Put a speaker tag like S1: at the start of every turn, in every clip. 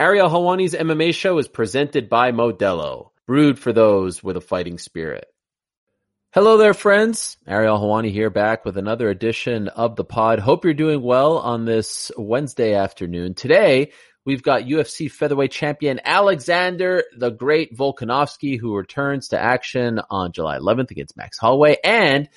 S1: Ariel Helwani's MMA show is presented by Modelo, brewed for those with a fighting spirit. Hello there, friends. Ariel Helwani here back with another edition of the pod. Hope you're doing well on this Wednesday afternoon. Today, we've got UFC featherweight champion Alexander the Great Volkanovski, who returns to action on July 11th against Max Holloway. And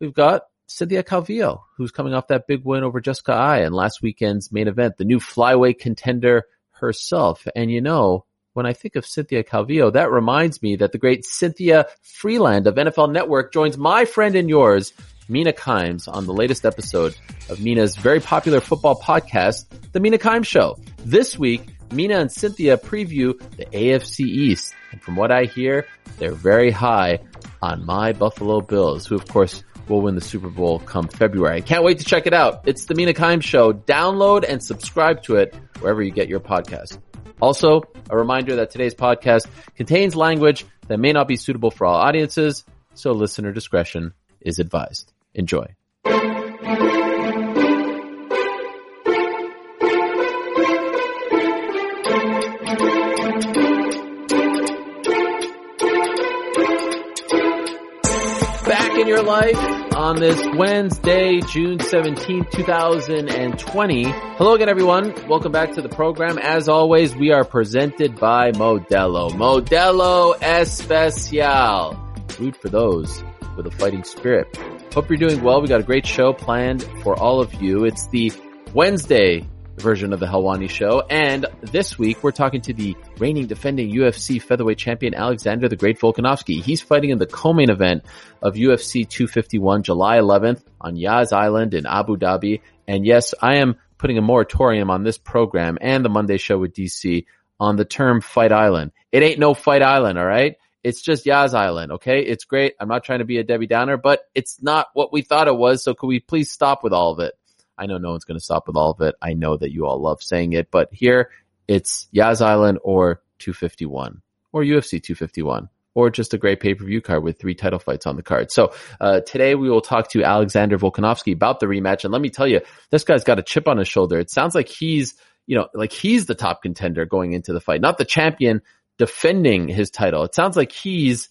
S1: we've got Cynthia Calvillo, who's coming off that big win over Jessica Eye in last weekend's main event, the new flyweight contender herself. And you know, when I think of Cynthia Calvillo, that reminds me that the great Cynthia Frelund of NFL Network joins my friend and yours, Mina Kimes, on the latest episode of Mina's very popular football podcast, The Mina Kimes Show. This week, Mina and Cynthia preview the AFC East. And from what I hear, they're very high on my Buffalo Bills, who of course will win the Super Bowl come February. Can't wait to check it out. It's the Mina Kimes Show. Download and subscribe to it wherever you get your podcast. Also, a reminder that today's podcast contains language that may not be suitable for all audiences, so listener discretion is advised. Enjoy. Back in your life on this Wednesday, June 17th, 2020. Hello again, everyone. Welcome back to the program. As always, we are presented by Modelo. Modelo Especial. Root for those with a fighting spirit. Hope you're doing well. We got a great show planned for all of you. It's the Wednesday version of the Helwani show. And this week we're talking to the reigning defending UFC featherweight champion Alexander the Great Volkanovski. He's fighting in the co-main event of UFC 251 July 11th on Yas Island in Abu Dhabi. And yes, I am putting a moratorium on this program and the Monday show with DC on the term Fight Island. It ain't no Fight Island, all right? It's just Yas Island, okay? It's great. I'm not trying to be a Debbie Downer, but it's not what we thought it was. So could we please stop with all of it? I know no one's going to stop with all of it. I know that you all love saying it, but here it's Yas Island or 251 or UFC 251 or just a great pay-per-view card with three title fights on the card. So uh, today we will talk to Alexander Volkanovski about the rematch. And let me tell you, this guy's got a chip on his shoulder. It sounds like he's, you know, like he's the top contender going into the fight, not the champion defending his title. It sounds like he's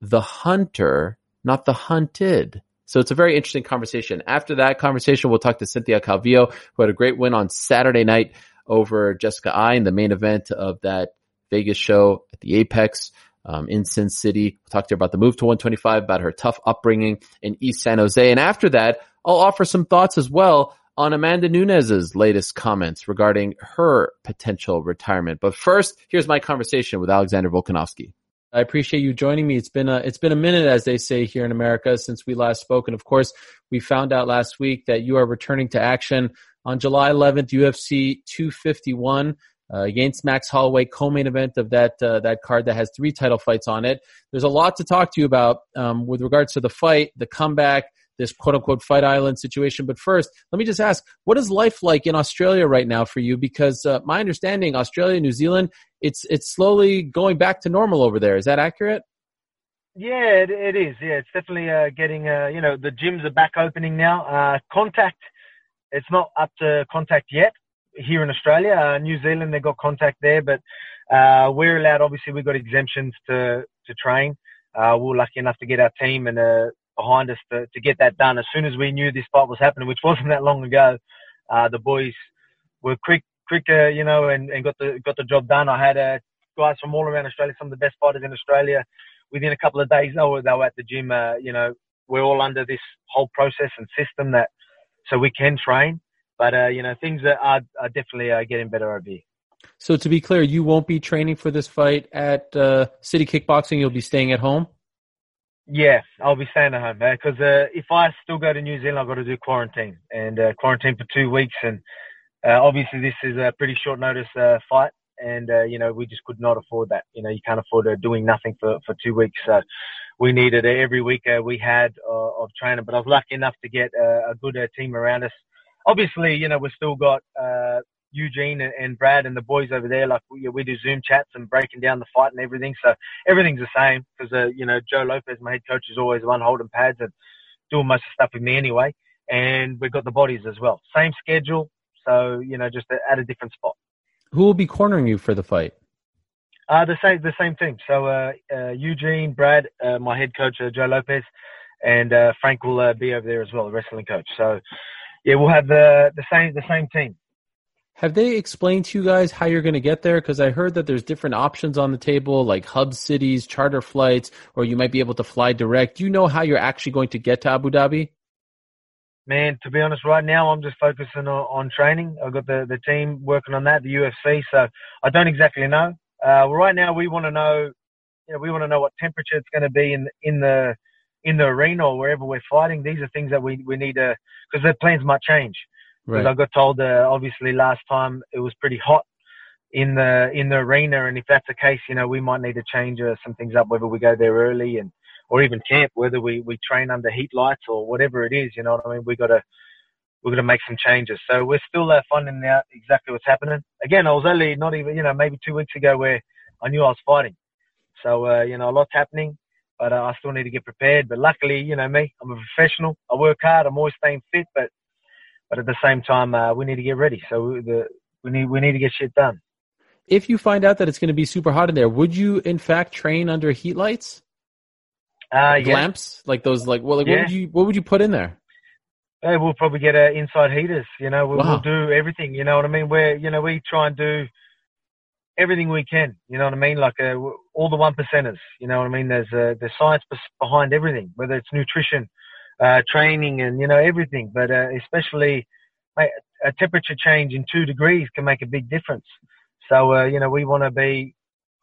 S1: the hunter, not the hunted. So it's a very interesting conversation. After that conversation, we'll talk to Cynthia Calvillo, who had a great win on Saturday night over Jessica Eye in the main event of that Vegas show at the Apex um, in Sin City. We'll talk to her about the move to 125, about her tough upbringing in East San Jose. And after that, I'll offer some thoughts as well on Amanda Nunes's latest comments regarding her potential retirement. But first, here's my conversation with Alexander Volkanovski. I appreciate you joining me. It's been a it's been a minute, as they say here in America, since we last spoke. And of course, we found out last week that you are returning to action on July 11th, UFC 251 uh, against Max Holloway, co-main event of that uh, that card that has three title fights on it. There's a lot to talk to you about um, with regards to the fight, the comeback, this quote unquote fight island situation. But first, let me just ask, what is life like in Australia right now for you? Because uh, my understanding, Australia, New Zealand, it's it's slowly going back to normal over there. Is that accurate?
S2: Yeah, it, it is. Yeah, it's definitely uh, getting. Uh, you know, the gyms are back opening now. Uh, contact, it's not up to contact yet here in Australia. Uh, New Zealand, they got contact there, but uh, we're allowed. Obviously, we've got exemptions to to train. Uh, we are lucky enough to get our team and behind us to, to get that done. As soon as we knew this fight was happening, which wasn't that long ago, uh, the boys were quick, quicker, you know, and, and got the got the job done. I had uh, guys from all around Australia, some of the best fighters in Australia. Within a couple of days, they were they were at the gym. Uh, you know, we're all under this whole process and system that so we can train. But uh, you know, things are are, are definitely uh, getting better over here.
S1: So to be clear, you won't be training for this fight at uh, City Kickboxing. You'll be staying at home.
S2: Yeah, I'll be staying at home because uh, if I still go to New Zealand, I've got to do quarantine and uh, quarantine for two weeks. And uh, obviously, this is a pretty short notice uh, fight, and uh, you know we just could not afford that. You know, you can't afford uh, doing nothing for for two weeks. So we needed every week we had of training. But I was lucky enough to get a good team around us. Obviously, you know we've still got Eugene and, Brad and the boys over there, like we, we do Zoom chats and breaking down the fight and everything. So everything's the same because, uh, you know, Joe Lopez, my head coach, is always the one holding pads and doing most of the stuff with me anyway. And we've got the bodies as well. Same schedule. So, you know, just at a different spot.
S1: Who will be cornering you for the fight?
S2: Uh, the same, the same team. So uh, uh, Eugene, Brad, uh, my head coach uh, Joe Lopez, and uh, Frank will uh, be over there as well, the wrestling coach. So yeah, we'll have the the same the same team.
S1: Have they explained to you guys how you're going to get there? Because I heard that there's different options on the table, like hub cities, charter flights, or you might be able to fly direct. Do you know how you're actually going to get to Abu Dhabi?
S2: Man, to be honest, right now I'm just focusing on, on training. I've got the, the team working on that, the UFC. So I don't exactly know. Uh, right now we want to know, you know, we want to know what temperature it's going to be in in the in the arena or wherever we're fighting. These are things that we we need to because the plans might change. Because right. I got told, uh, obviously, last time it was pretty hot in the in the arena, and if that's the case, you know, we might need to change uh, some things up, whether we go there early and or even camp, whether we we train under heat lights or whatever it is. You know what I mean? We got to we're going to make some changes. So we're still uh, finding out exactly what's happening. Again, I was only not even, you know, maybe two weeks ago where I knew I was fighting. So, uh, you know, a lot's happening, but uh, I still need to get prepared. But luckily, you know me, I'm a professional. I work hard. I'm always staying fit, but, but at the same time, uh, we need to get ready. So the, we need, we need to get shit done.
S1: If you find out that it's going to be super hot in there, would you in fact train under heat lights?
S2: Uh,
S1: like
S2: yeah.
S1: Lamps, like those, like, well, like,
S2: yeah.
S1: what would you, what would you put in there?
S2: Yeah, we'll probably get uh, inside heaters. You know, we'll,
S1: Wow.
S2: we'll do everything. You know what I mean? We're, you know, we try and do everything we can. You know what I mean? Like uh, all the one percenters. You know what I mean? There's uh, there's science behind everything, whether it's nutrition, uh, training, and you know everything. But uh, especially mate, a temperature change in two degrees can make a big difference. So uh, you know we want to be,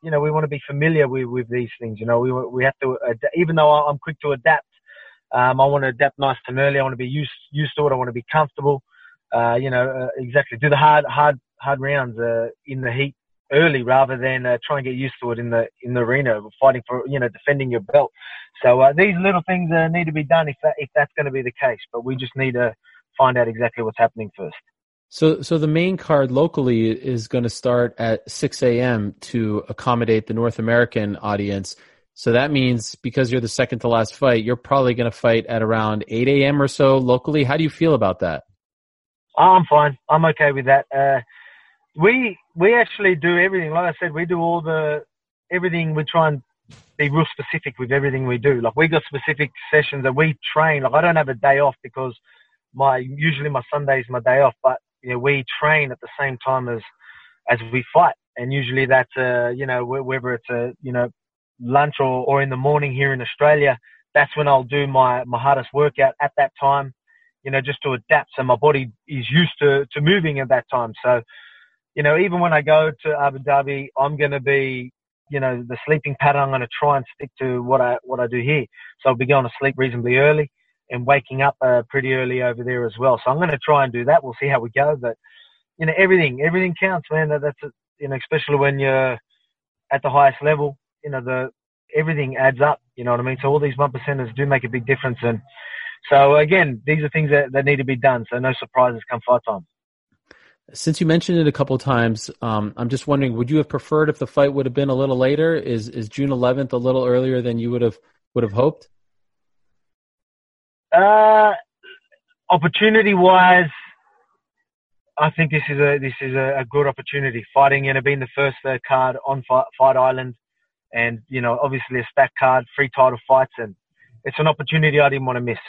S2: you know, we want to be familiar with with these things. You know, we we have to even though I'm quick to adapt. Um, I want to adapt nice and early. I want to be used used to it. I want to be comfortable. Uh, you know, uh, exactly. Do the hard hard hard rounds uh, in the heat early rather than uh, try and get used to it in the in the arena, fighting for you know defending your belt. So uh, these little things uh, need to be done if that if that's going to be the case. But we just need to find out exactly what's happening first.
S1: So, so the main card locally is going to start at 6 a.m. to accommodate the North American audience. So that means because you're the second to last fight, you're probably going to fight at around 8 a.m. or so locally. How do you feel about that?
S2: I'm fine. I'm okay with that. Uh, we we actually do everything. Like I said, we do all the everything. We try and be real specific with everything we do. Like we got specific sessions that we train. Like I don't have a day off because my usually my Sunday is my day off, but you know, we train at the same time as as we fight, and usually that's uh, you know whether it's a you know lunch or, or in the morning here in Australia, that's when I'll do my my hardest workout at that time. You know, just to adapt, so my body is used to to moving at that time. So, you know, even when I go to Abu Dhabi, I'm going to be you know the sleeping pattern. I'm going to try and stick to what I what I do here. So I'll be going to sleep reasonably early and waking up uh, pretty early over there as well. So I'm going to try and do that. We'll see how we go, but you know everything everything counts, man. That, that's you know especially when you're at the highest level. You know the everything adds up. You know what I mean? So all these one percenters do make a big difference, and so again, these are things that, that need to be done. So no surprises come fight time.
S1: Since you mentioned it a couple of times, um, I'm just wondering, would you have preferred if the fight would have been a little later? Is is June 11th a little earlier than you would have would have hoped?
S2: Uh, opportunity wise, I think this is a this is a, good opportunity. Fighting, know, being the first uh, card on Fight, Fight Island, and you know, obviously a stacked card, free title fights, and it's an opportunity I didn't want to miss.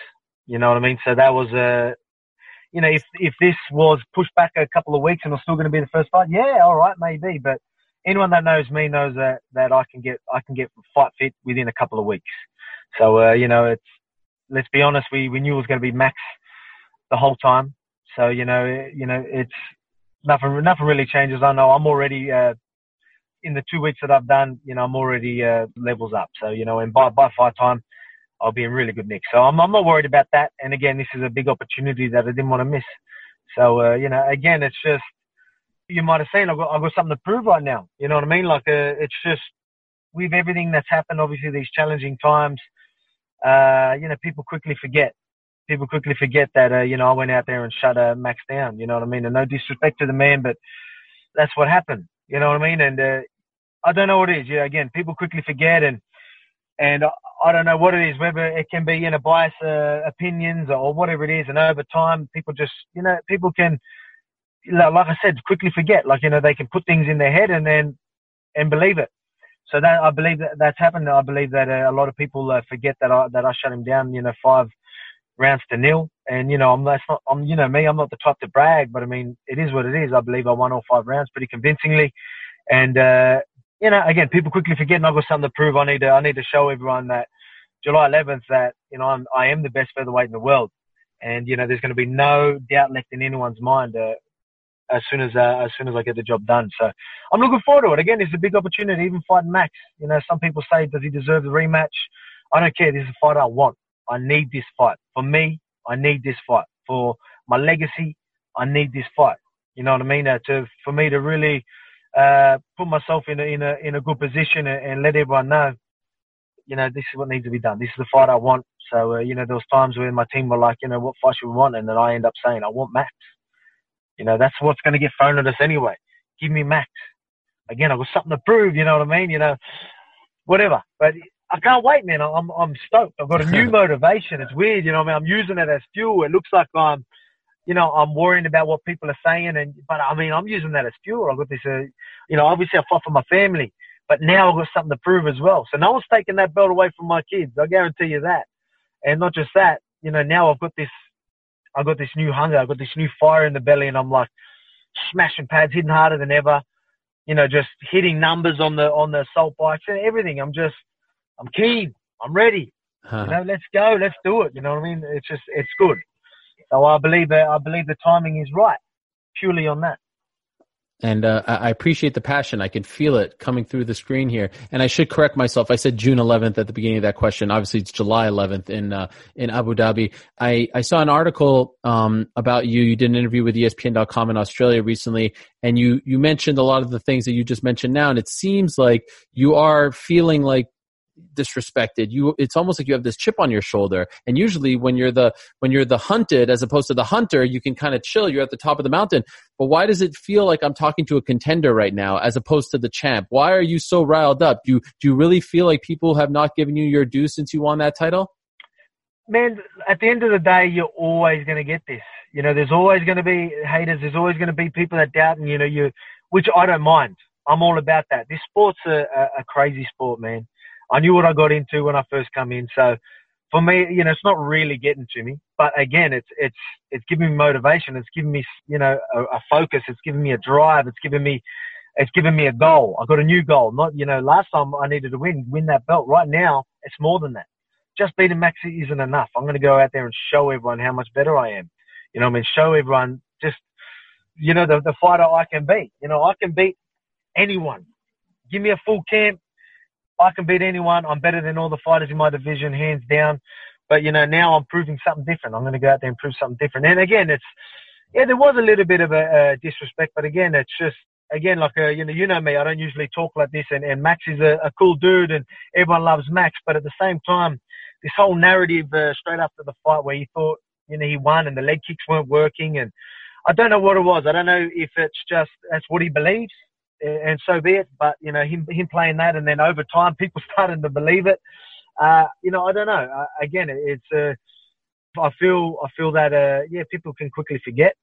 S2: You know what I mean? So that was a, you know, if if this was pushed back a couple of weeks and was still going to be the first fight, yeah, all right, maybe. But anyone that knows me knows that that I can get I can get fight fit within a couple of weeks. So uh, you know, it's let's be honest, we we knew it was going to be max the whole time. So you know, you know, it's nothing nothing really changes. I know I'm already. Uh, in the two weeks that I've done, you know, I'm already uh, levels up. So, you know, and by, by fight time, I'll be in really good nick. So I'm, I'm not worried about that. And again, this is a big opportunity that I didn't want to miss. So, uh, you know, again, it's just, you might have seen I've got, I've got something to prove right now. You know what I mean? Like, uh, it's just with everything that's happened, obviously these challenging times, uh, you know, people quickly forget. People quickly forget that, uh, you know, I went out there and shut uh, Max down. You know what I mean? And no disrespect to the man, but that's what happened. You know what I mean? And uh, I don't know what it is. Yeah, again, people quickly forget, and and I don't know what it is. Whether it can be you know bias uh, opinions or whatever it is, and over time, people just you know people can like I said, quickly forget. Like you know, they can put things in their head and then and believe it. So that I believe that that's happened. I believe that uh, a lot of people uh, forget that I that I shut him down. You know, five rounds to nil. And you know, I'm that's not. I'm you know me. I'm not the type to brag, but I mean, it is what it is. I believe I won all five rounds pretty convincingly. And uh, you know, again, people quickly forget, and I've got something to prove. I need to I need to show everyone that July 11th that you know I'm I am the best featherweight in the world. And you know, there's going to be no doubt left in anyone's mind uh, as soon as uh, as soon as I get the job done. So I'm looking forward to it. Again, it's a big opportunity. Even fighting Max. You know, some people say, does he deserve the rematch? I don't care. This is a fight I want. I need this fight. For me, I need this fight. For my legacy, I need this fight. You know what I mean? Uh, to for me to really uh, put myself in a in a in a good position and, and, let everyone know, you know, this is what needs to be done. This is the fight I want. So uh, you know, there was times where my team were like, you know, what fight should we want? And then I end up saying, I want Max. You know, that's what's going to get thrown at us anyway. Give me Max. Again, I've got something to prove. You know what I mean? You know, whatever. But I can't wait, man. I'm I'm stoked. I've got a new motivation. It's weird, you know. I mean, I'm using it as fuel. It looks like I'm, you know, I'm worrying about what people are saying, and but I mean, I'm using that as fuel. I've got this, uh, you know, obviously I fought for my family, but now I've got something to prove as well. So no one's taking that belt away from my kids. I guarantee you that. And not just that, you know, now I've got this, I've got this new hunger. I've got this new fire in the belly, and I'm like smashing pads, hitting harder than ever. You know, just hitting numbers on the on the assault bikes and everything. I'm just I'm keen. I'm ready. Huh. You know, let's go. Let's do it. You know what I mean? It's just, it's good. So I believe that, I believe the timing is right purely on that.
S1: And uh, I appreciate the passion. I can feel it coming through the screen here. And I should correct myself. I said June 11th at the beginning of that question. Obviously, it's July 11th in uh, in Abu Dhabi. I, I saw an article um, about you. You did an interview with ESPN.com in Australia recently, and you you mentioned a lot of the things that you just mentioned now. And it seems like you are feeling like disrespected. You it's almost like you have this chip on your shoulder. And usually when you're the when you're the hunted as opposed to the hunter you can kind of chill. You're at the top of the mountain. But why does it feel like i'm talking to a contender right now as opposed to the champ? Why are you so riled up? Do you do you really feel like people have not given you your due since you won that title?
S2: Man at the end of the day you're always going to get this. You know there's always going to be haters. There's always going to be people that doubt and you know you which i don't mind. I'm all about that. This sport's a, a, a crazy sport man I knew what I got into when I first come in. So for me, you know, it's not really getting to me, but again, it's, it's, it's giving me motivation. It's giving me, you know, a, a focus. It's giving me a drive. It's giving me, it's given me a goal. I got a new goal. Not, you know, last time I needed to win, win that belt. Right now, it's more than that. Just beating Maxi isn't enough. I'm going to go out there and show everyone how much better I am. You know, I mean, show everyone just, you know, the, the fighter I can beat. You know, I can beat anyone. Give me a full camp. I can beat anyone. I'm better than all the fighters in my division, hands down. But you know, now I'm proving something different. I'm going to go out there and prove something different. And again, it's yeah, there was a little bit of a, a disrespect, but again, it's just again like a, uh, you know, you know me. I don't usually talk like this, and, and Max is a, a cool dude, and everyone loves Max. But at the same time, this whole narrative uh, straight after the fight where he thought you know he won and the leg kicks weren't working, and I don't know what it was. I don't know if it's just that's what he believes and so be it. But you know, him him playing that, and then over time, people starting to believe it. Uh, you know, I don't know. Uh, again, it's uh, I feel I feel that uh, yeah, people can quickly forget,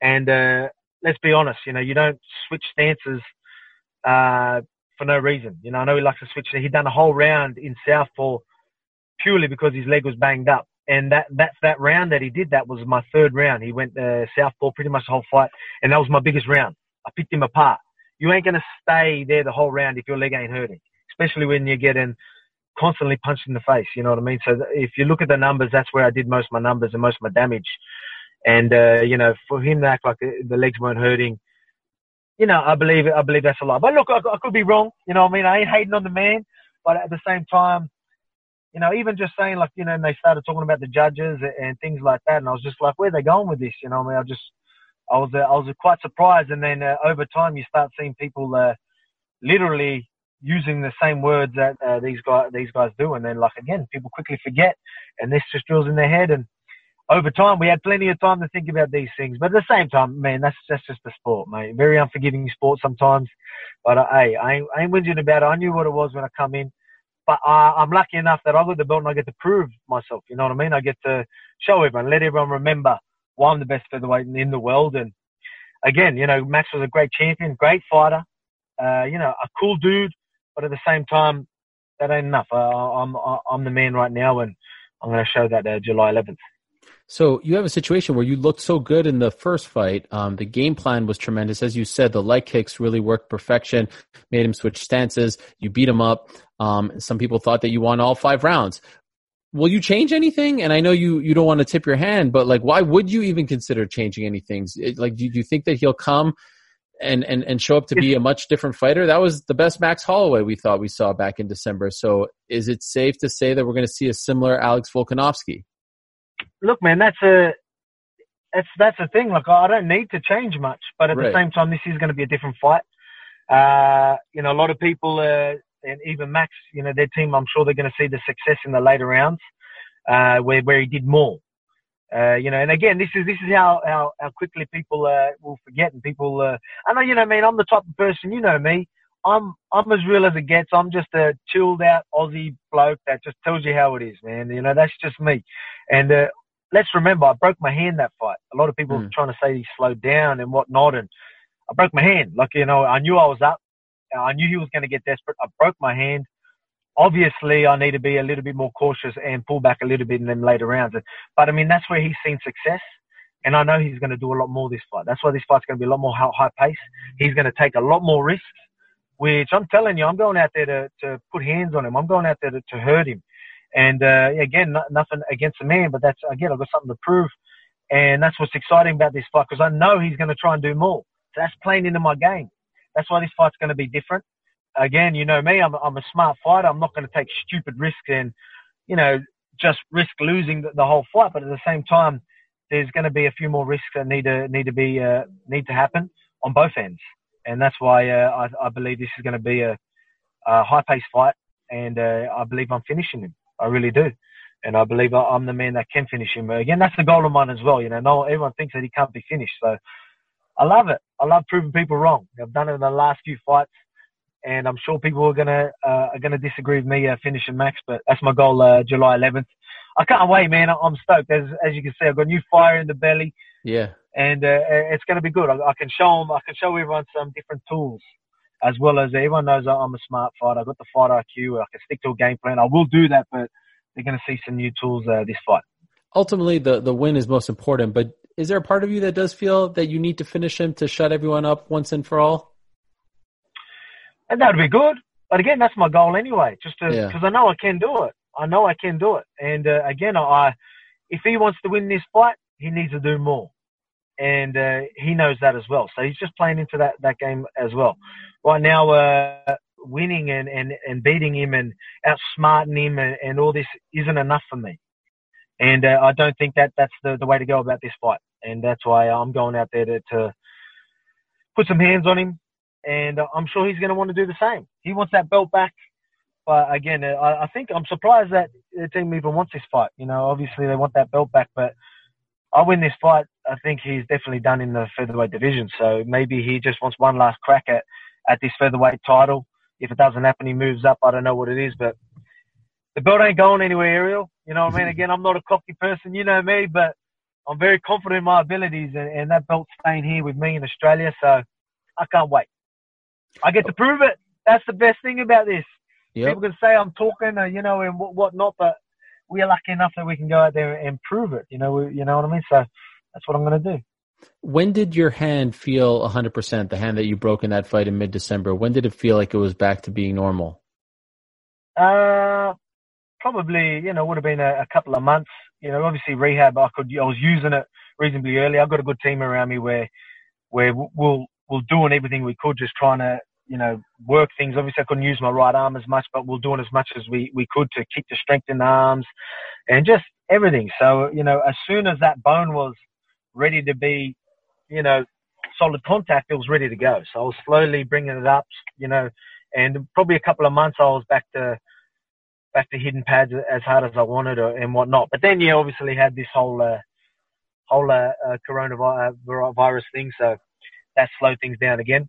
S2: and uh, let's be honest. You know, you don't switch stances uh, for no reason. You know, I know he likes to switch. He'd done a whole round in southpaw purely because his leg was banged up. And that that's that round that he did. That was my third round. He went uh, southpaw pretty much the whole fight, and that was my biggest round. I picked him apart you ain't going to stay there the whole round if your leg ain't hurting, especially when you're getting constantly punched in the face. You know what I mean? So if you look at the numbers, that's where I did most of my numbers and most of my damage. And uh, you know, for him to act like the legs weren't hurting, you know, I believe I believe that's a lie. But look, I, I could be wrong. You know, what I mean, I ain't hating on the man, but at the same time, you know, even just saying like, you know, and they started talking about the judges and things like that, and I was just like, where are they going with this? You know, what I mean, I just I was uh, I was quite surprised, and then uh, over time you start seeing people uh, literally using the same words that uh, these guys these guys do, and then like again, people quickly forget, and this just drills in their head. And over time, we had plenty of time to think about these things, but at the same time, man, that's that's just the sport, mate. Very unforgiving sport sometimes, but uh, hey, I ain't, I ain't whinging about it. I knew what it was when I come in. But uh, I'm lucky enough that I got the belt and I get to prove myself. You know what I mean? I get to show everyone, let everyone remember I'm the best featherweight in the world. And again, you know, Max was a great champion, great fighter, uh, you know, a cool dude, but at the same time, that ain't enough. Uh, I'm I'm the man right now, and I'm going to show that uh, July 11th.
S1: So you have a situation where you looked so good in the first fight. Um, the game plan was tremendous, as you said. The leg kicks really worked perfection, made him switch stances. You beat him up. Um, some people thought that you won all five rounds. Will you change anything? And I know you you don't want to tip your hand, but like, why would you even consider changing anything? Like, do you think that he'll come and and and show up to be a much different fighter? That was the best Max Holloway we thought we saw back in December. So, is it safe to say that we're going to see a similar Alex Volkanovski?
S2: look, man, that's a that's that's the thing. Like, I don't need to change much, but at right. the same time, this is going to be a different fight. Uh, you know, a lot of people, uh, and even Max, you know, their team, I'm sure they're going to see the success in the later rounds, uh, where where he did more. Uh, you know, and again, this is this is how how, how quickly people uh, will forget, and people. Uh, I know, you know, I mean, I'm the type of person, you know me. I'm I'm as real as it gets. I'm just a chilled out Aussie bloke that just tells you how it is, man. You know, that's just me. And uh, let's remember, I broke my hand that fight. A lot of people mm. trying to say he slowed down and whatnot, and I broke my hand. Like you know, I knew I was up. I knew he was going to get desperate. I broke my hand. Obviously, I need to be a little bit more cautious and pull back a little bit in them later rounds. But I mean, that's where he's seen success, and I know he's going to do a lot more this fight. That's why this fight's going to be a lot more high pace. He's going to take a lot more risks. Which I'm telling you, I'm going out there to, to put hands on him. I'm going out there to, to hurt him. And uh, again, not, nothing against the man, but that's again, I've got something to prove, and that's what's exciting about this fight because I know he's going to try and do more. That's playing into my game. That's why this fight's going to be different. Again, you know me, I'm I'm a smart fighter. I'm not going to take stupid risks and, you know, just risk losing the, the whole fight. But at the same time, there's going to be a few more risks that need to need to be uh, need to happen on both ends, and that's why uh, I, I believe this is going to be a, a high-paced fight, and uh, I believe I'm finishing him. I really do. And I believe I'm the man that can finish him. Again, that's the goal of mine as well. You know, no, everyone thinks that he can't be finished. So I love it. I love proving people wrong. I've done it in the last few fights, and I'm sure people are gonna uh, are gonna disagree with me uh, finishing Max. But that's my goal, uh, July 11th. I can't wait, man. I'm stoked. As as you can see, I've got new fire in the belly.
S1: Yeah.
S2: And uh, it's going to be good. I, I, can show them. I can show everyone some different tools, as well as everyone knows I'm a smart fighter. I've got the fight IQ. I can stick to a game plan. I will do that, but they're going to see some new tools uh, this fight.
S1: Ultimately, the the win is most important. But is there a part of you that does feel that you need to finish him to shut everyone up once and for all?
S2: And that would be good. But again, that's my goal anyway. Just because yeah. I know I can do it. I know I can do it. And uh, again, I if he wants to win this fight, he needs to do more. And uh, he knows that as well. So he's just playing into that, that game as well. Right now, uh, winning and, and, and beating him and outsmarting him and, and all this isn't enough for me. And uh, I don't think that that's the, the way to go about this fight. And that's why I'm going out there to, to put some hands on him. And I'm sure he's going to want to do the same. He wants that belt back. But again, uh, I, I think I'm surprised that the team even wants this fight. You know, obviously they want that belt back, but I win this fight. I think he's definitely done in the featherweight division. So maybe he just wants one last crack at, at this featherweight title if it doesn't happen, he moves up. I don't know what it is, but the belt ain't going anywhere, Ariel. You know what I mean? Again, I'm not a cocky person, you know me, but I'm very confident in my abilities, and, and that belt's staying here with me in Australia, so I can't wait. I get to prove it. That's the best thing about this. Yep. People can say I'm talking, uh, you know, and what whatnot, but we are lucky enough that we can go out there and prove it. You know, we, you know what I mean. So that's what I'm going to do.
S1: When did your hand feel 100%, the hand that you broke in that fight in mid December? When did it feel like it was back to being normal?
S2: Uh, probably, you know, would have been a, a couple of months. You know, obviously rehab, I could, I was using it reasonably early. I've got a good team around me where, where we'll, we'll doing everything we could, just trying to, you know, work things. Obviously, I couldn't use my right arm as much, but we're doing as much as we, we could to keep the strength in the arms and just everything. So, you know, as soon as that bone was ready to be, you know, solid contact, it was ready to go. So I was slowly bringing it up, you know, and probably a couple of months I was back to back to hidden pads as hard as I wanted or, and whatnot. But then, yeah, obviously had this whole uh, whole uh, uh, coronavirus uh, thing, so that slowed things down again.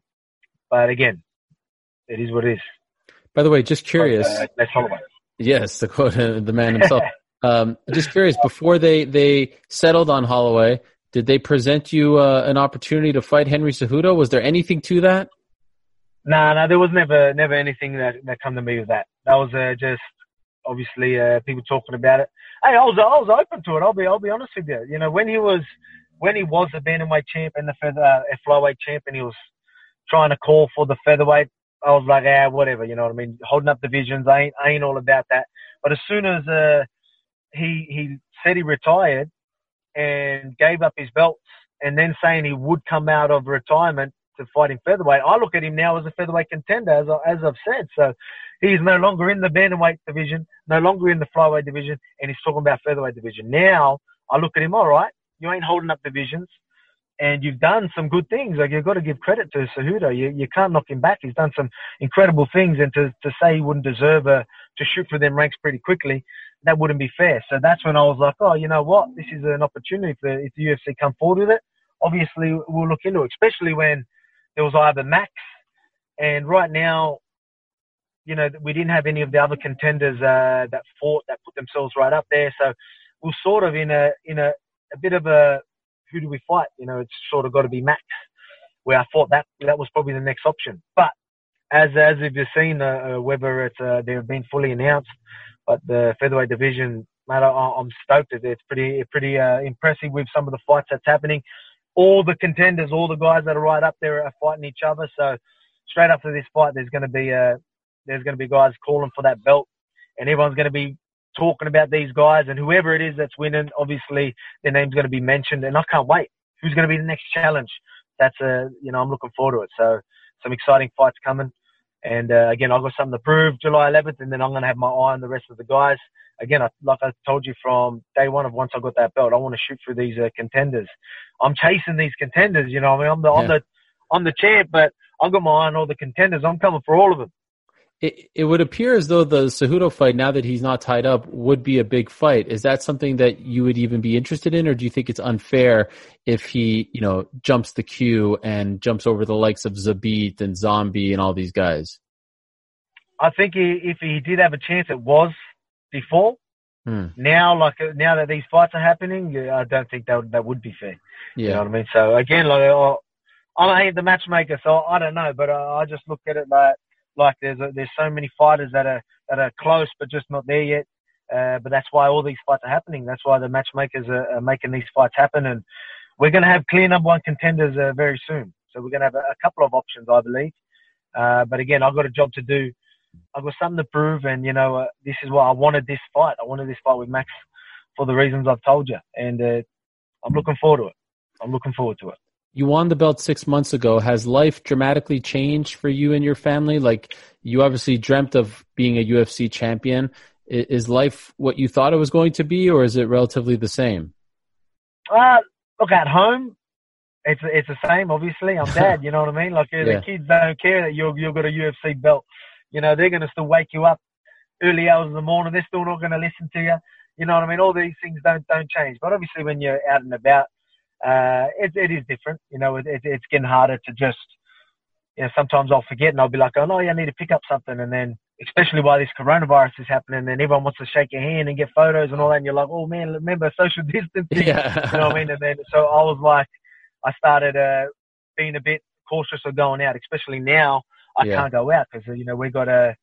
S2: But again, it is what it is.
S1: By the way, just curious.
S2: But, uh,
S1: yes, the quote, the man himself. um, just curious. Before they they settled on Holloway, Did they present you uh, an opportunity to fight Henry Cejudo? Was there anything to that?
S2: No, nah, no, nah, there was never never anything that that come to me with that. That was uh, just obviously uh, people talking about it. Hey, I was I was open to it. I'll be I'll be honest with you. You know, when he was when he was the bantamweight champ and the feather uh, flyweight champ, and he was trying to call for the featherweight, I was like, ah, whatever. You know what I mean? Holding up divisions, I ain't I ain't all about that. But as soon as uh, he he said he retired and gave up his belts, and then saying he would come out of retirement to fight in featherweight, I look at him now as a featherweight contender, as I, as I've said. So he's no longer in the bantamweight division, no longer in the flyweight division, and he's talking about featherweight division. Now I look at him, all right, you ain't holding up divisions, and you've done some good things. Like you've got to give credit to Cejudo. You you can't knock him back. He's done some incredible things, and to to say he wouldn't deserve a to shoot for them ranks pretty quickly, that wouldn't be fair. So that's when I was like, oh, you know what, this is an opportunity for if the UFC come forward with it. Obviously, we'll look into it, especially when there was either Max, and right now you know, we didn't have any of the other contenders uh, that fought that put themselves right up there. So we're sort of in a in a, a bit of a who do we fight? You know, it's sort of got to be Max. Where I thought that that was probably the next option, but as as just seen, uh, uh, whether it's uh, they've been fully announced, but the featherweight division, man, I, I'm stoked. That it's pretty pretty uh, impressive with some of the fights that's happening. All the contenders, all the guys that are right up there are fighting each other. So straight after this fight, there's going to be a there's going to be guys calling for that belt, and everyone's going to be talking about these guys. And whoever it is that's winning, obviously their name's going to be mentioned. And I can't wait. Who's going to be the next challenge? That's a you know I'm looking forward to it. So some exciting fights coming. And uh, again, I've got something to prove July 11th, and then I'm going to have my eye on the rest of the guys. Again, I, like I told you from day one of once I got that belt, I want to shoot for these uh, contenders. I'm chasing these contenders. You know, I mean, I'm the yeah. I'm the I'm the champ, but I've got my eye on all the contenders. I'm coming for all of them
S1: it, it would appear as though the Cejudo fight, now that he's not tied up, would be a big fight. Is that something that you would even be interested in, or do you think it's unfair if he, you know, jumps the queue and jumps over the likes of Zabit and Zombie and all these guys?
S2: I think he, if he did have a chance, it was before. Hmm. Now, like now that these fights are happening, I don't think that would, that would be fair. Yeah. You know what I mean? So again, like I, I ain't the matchmaker, so I don't know, but I, I just look at it like like there's a, there's so many fighters that are that are close but just not there yet. Uh, but that's why all these fights are happening. That's why the matchmakers are, are making these fights happen, and we're going to have clear number one contenders uh, very soon. So we're going to have a, a, couple of options, I believe. Uh, but again, I've got a job to do. I've got something to prove, and you know, uh, this is why I wanted this fight. I wanted this fight with Max for the reasons I've told you, and uh, I'm looking forward to it. I'm looking forward to it
S1: you won the belt six months ago. Has life dramatically changed for you and your family? Like you obviously dreamt of being a UFC champion. Is life what you thought it was going to be, or is it relatively the same?
S2: Uh, look at home. It's it's the same. Obviously, I'm dad. You know what I mean? Like yeah. the kids don't care that you you've got a UFC belt. You know they're going to still wake you up early hours of the morning. They're still not going to listen to you. You know what I mean? All these things don't don't change. But obviously, when you're out and about, uh, it, it is different. You know, it, it, it's getting harder to just, you know, sometimes I'll forget and I'll be like, oh no, yeah, I need to pick up something. And then, especially while this coronavirus is happening and everyone wants to shake your hand and get photos and all that. And you're like, oh man, remember social distancing. Yeah. you know what I mean? And then, so I was like, I started, uh, being a bit cautious of going out, especially now I yeah. can't go out because, you know, we got a,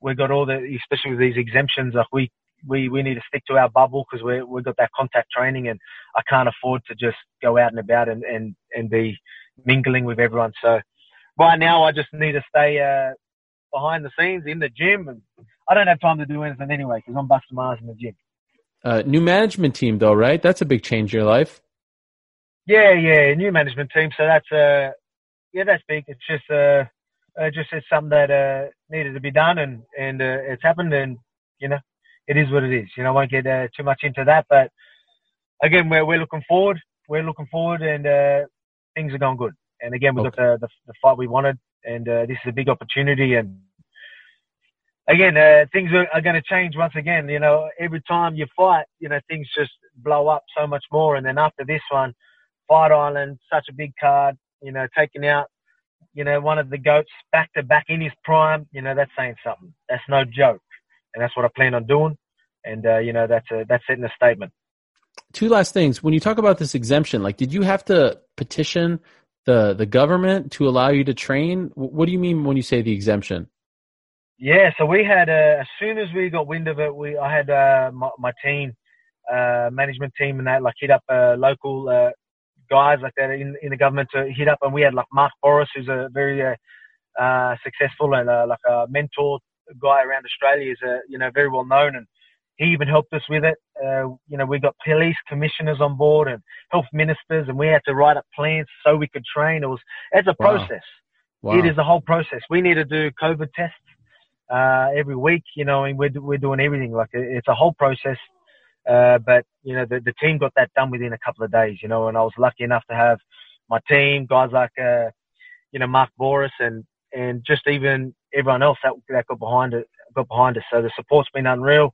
S2: we got all the, especially with these exemptions, like we we, we need to stick to our bubble because we we've got that contact training and I can't afford to just go out and about and, and, and be mingling with everyone. So right now I just need to stay uh, behind the scenes in the gym and I don't have time to do anything anyway because I'm busting my ass in the gym.
S1: Uh, new management team though, right? That's a big change in your life.
S2: Yeah, yeah, new management team. So that's uh, yeah, that's big. It's just uh, uh just it's something that uh needed to be done and and uh, it's happened and you know it is what it is. You know, I won't get uh, too much into that, but again, we're we're looking forward. We're looking forward, and uh, things are going good. And again, we okay. got the, the, the fight we wanted, and uh, this is a big opportunity. And again, uh, things are, are going to change once again. You know, every time you fight, you know, things just blow up so much more. And then after this one, Fight Island, such a big card. You know, taking out, you know, one of the goats back to back in his prime. You know, that's saying something. That's no joke and that's what I plan on doing. And uh, you know, that's a, that's setting a statement.
S1: two last things. When you talk about this exemption, like, did you have to petition the the government to allow you to train? What do you mean when you say the exemption?
S2: Yeah, so we had uh, as soon as we got wind of it, we I had uh, my, my, team, uh, management team, and that like hit up a local uh, guys like that in in the government to hit up, and we had like Mark Bouris, who's a very uh, successful and like a mentor guy around Australia, is a you know very well known, and he even helped us with it. Uh, you know, we got police commissioners on board and health ministers, and we had to write up plans so we could train. It was it's a wow. process. Wow. It is a whole process. We need to do COVID tests uh, every week. You know, and we're we're doing everything. Like it's a whole process. Uh, but you know, the the team got that done within a couple of days. You know, and I was lucky enough to have my team, guys like uh, you know Mark Bouris and and just even everyone else that that got behind it got behind us. So the support's been unreal.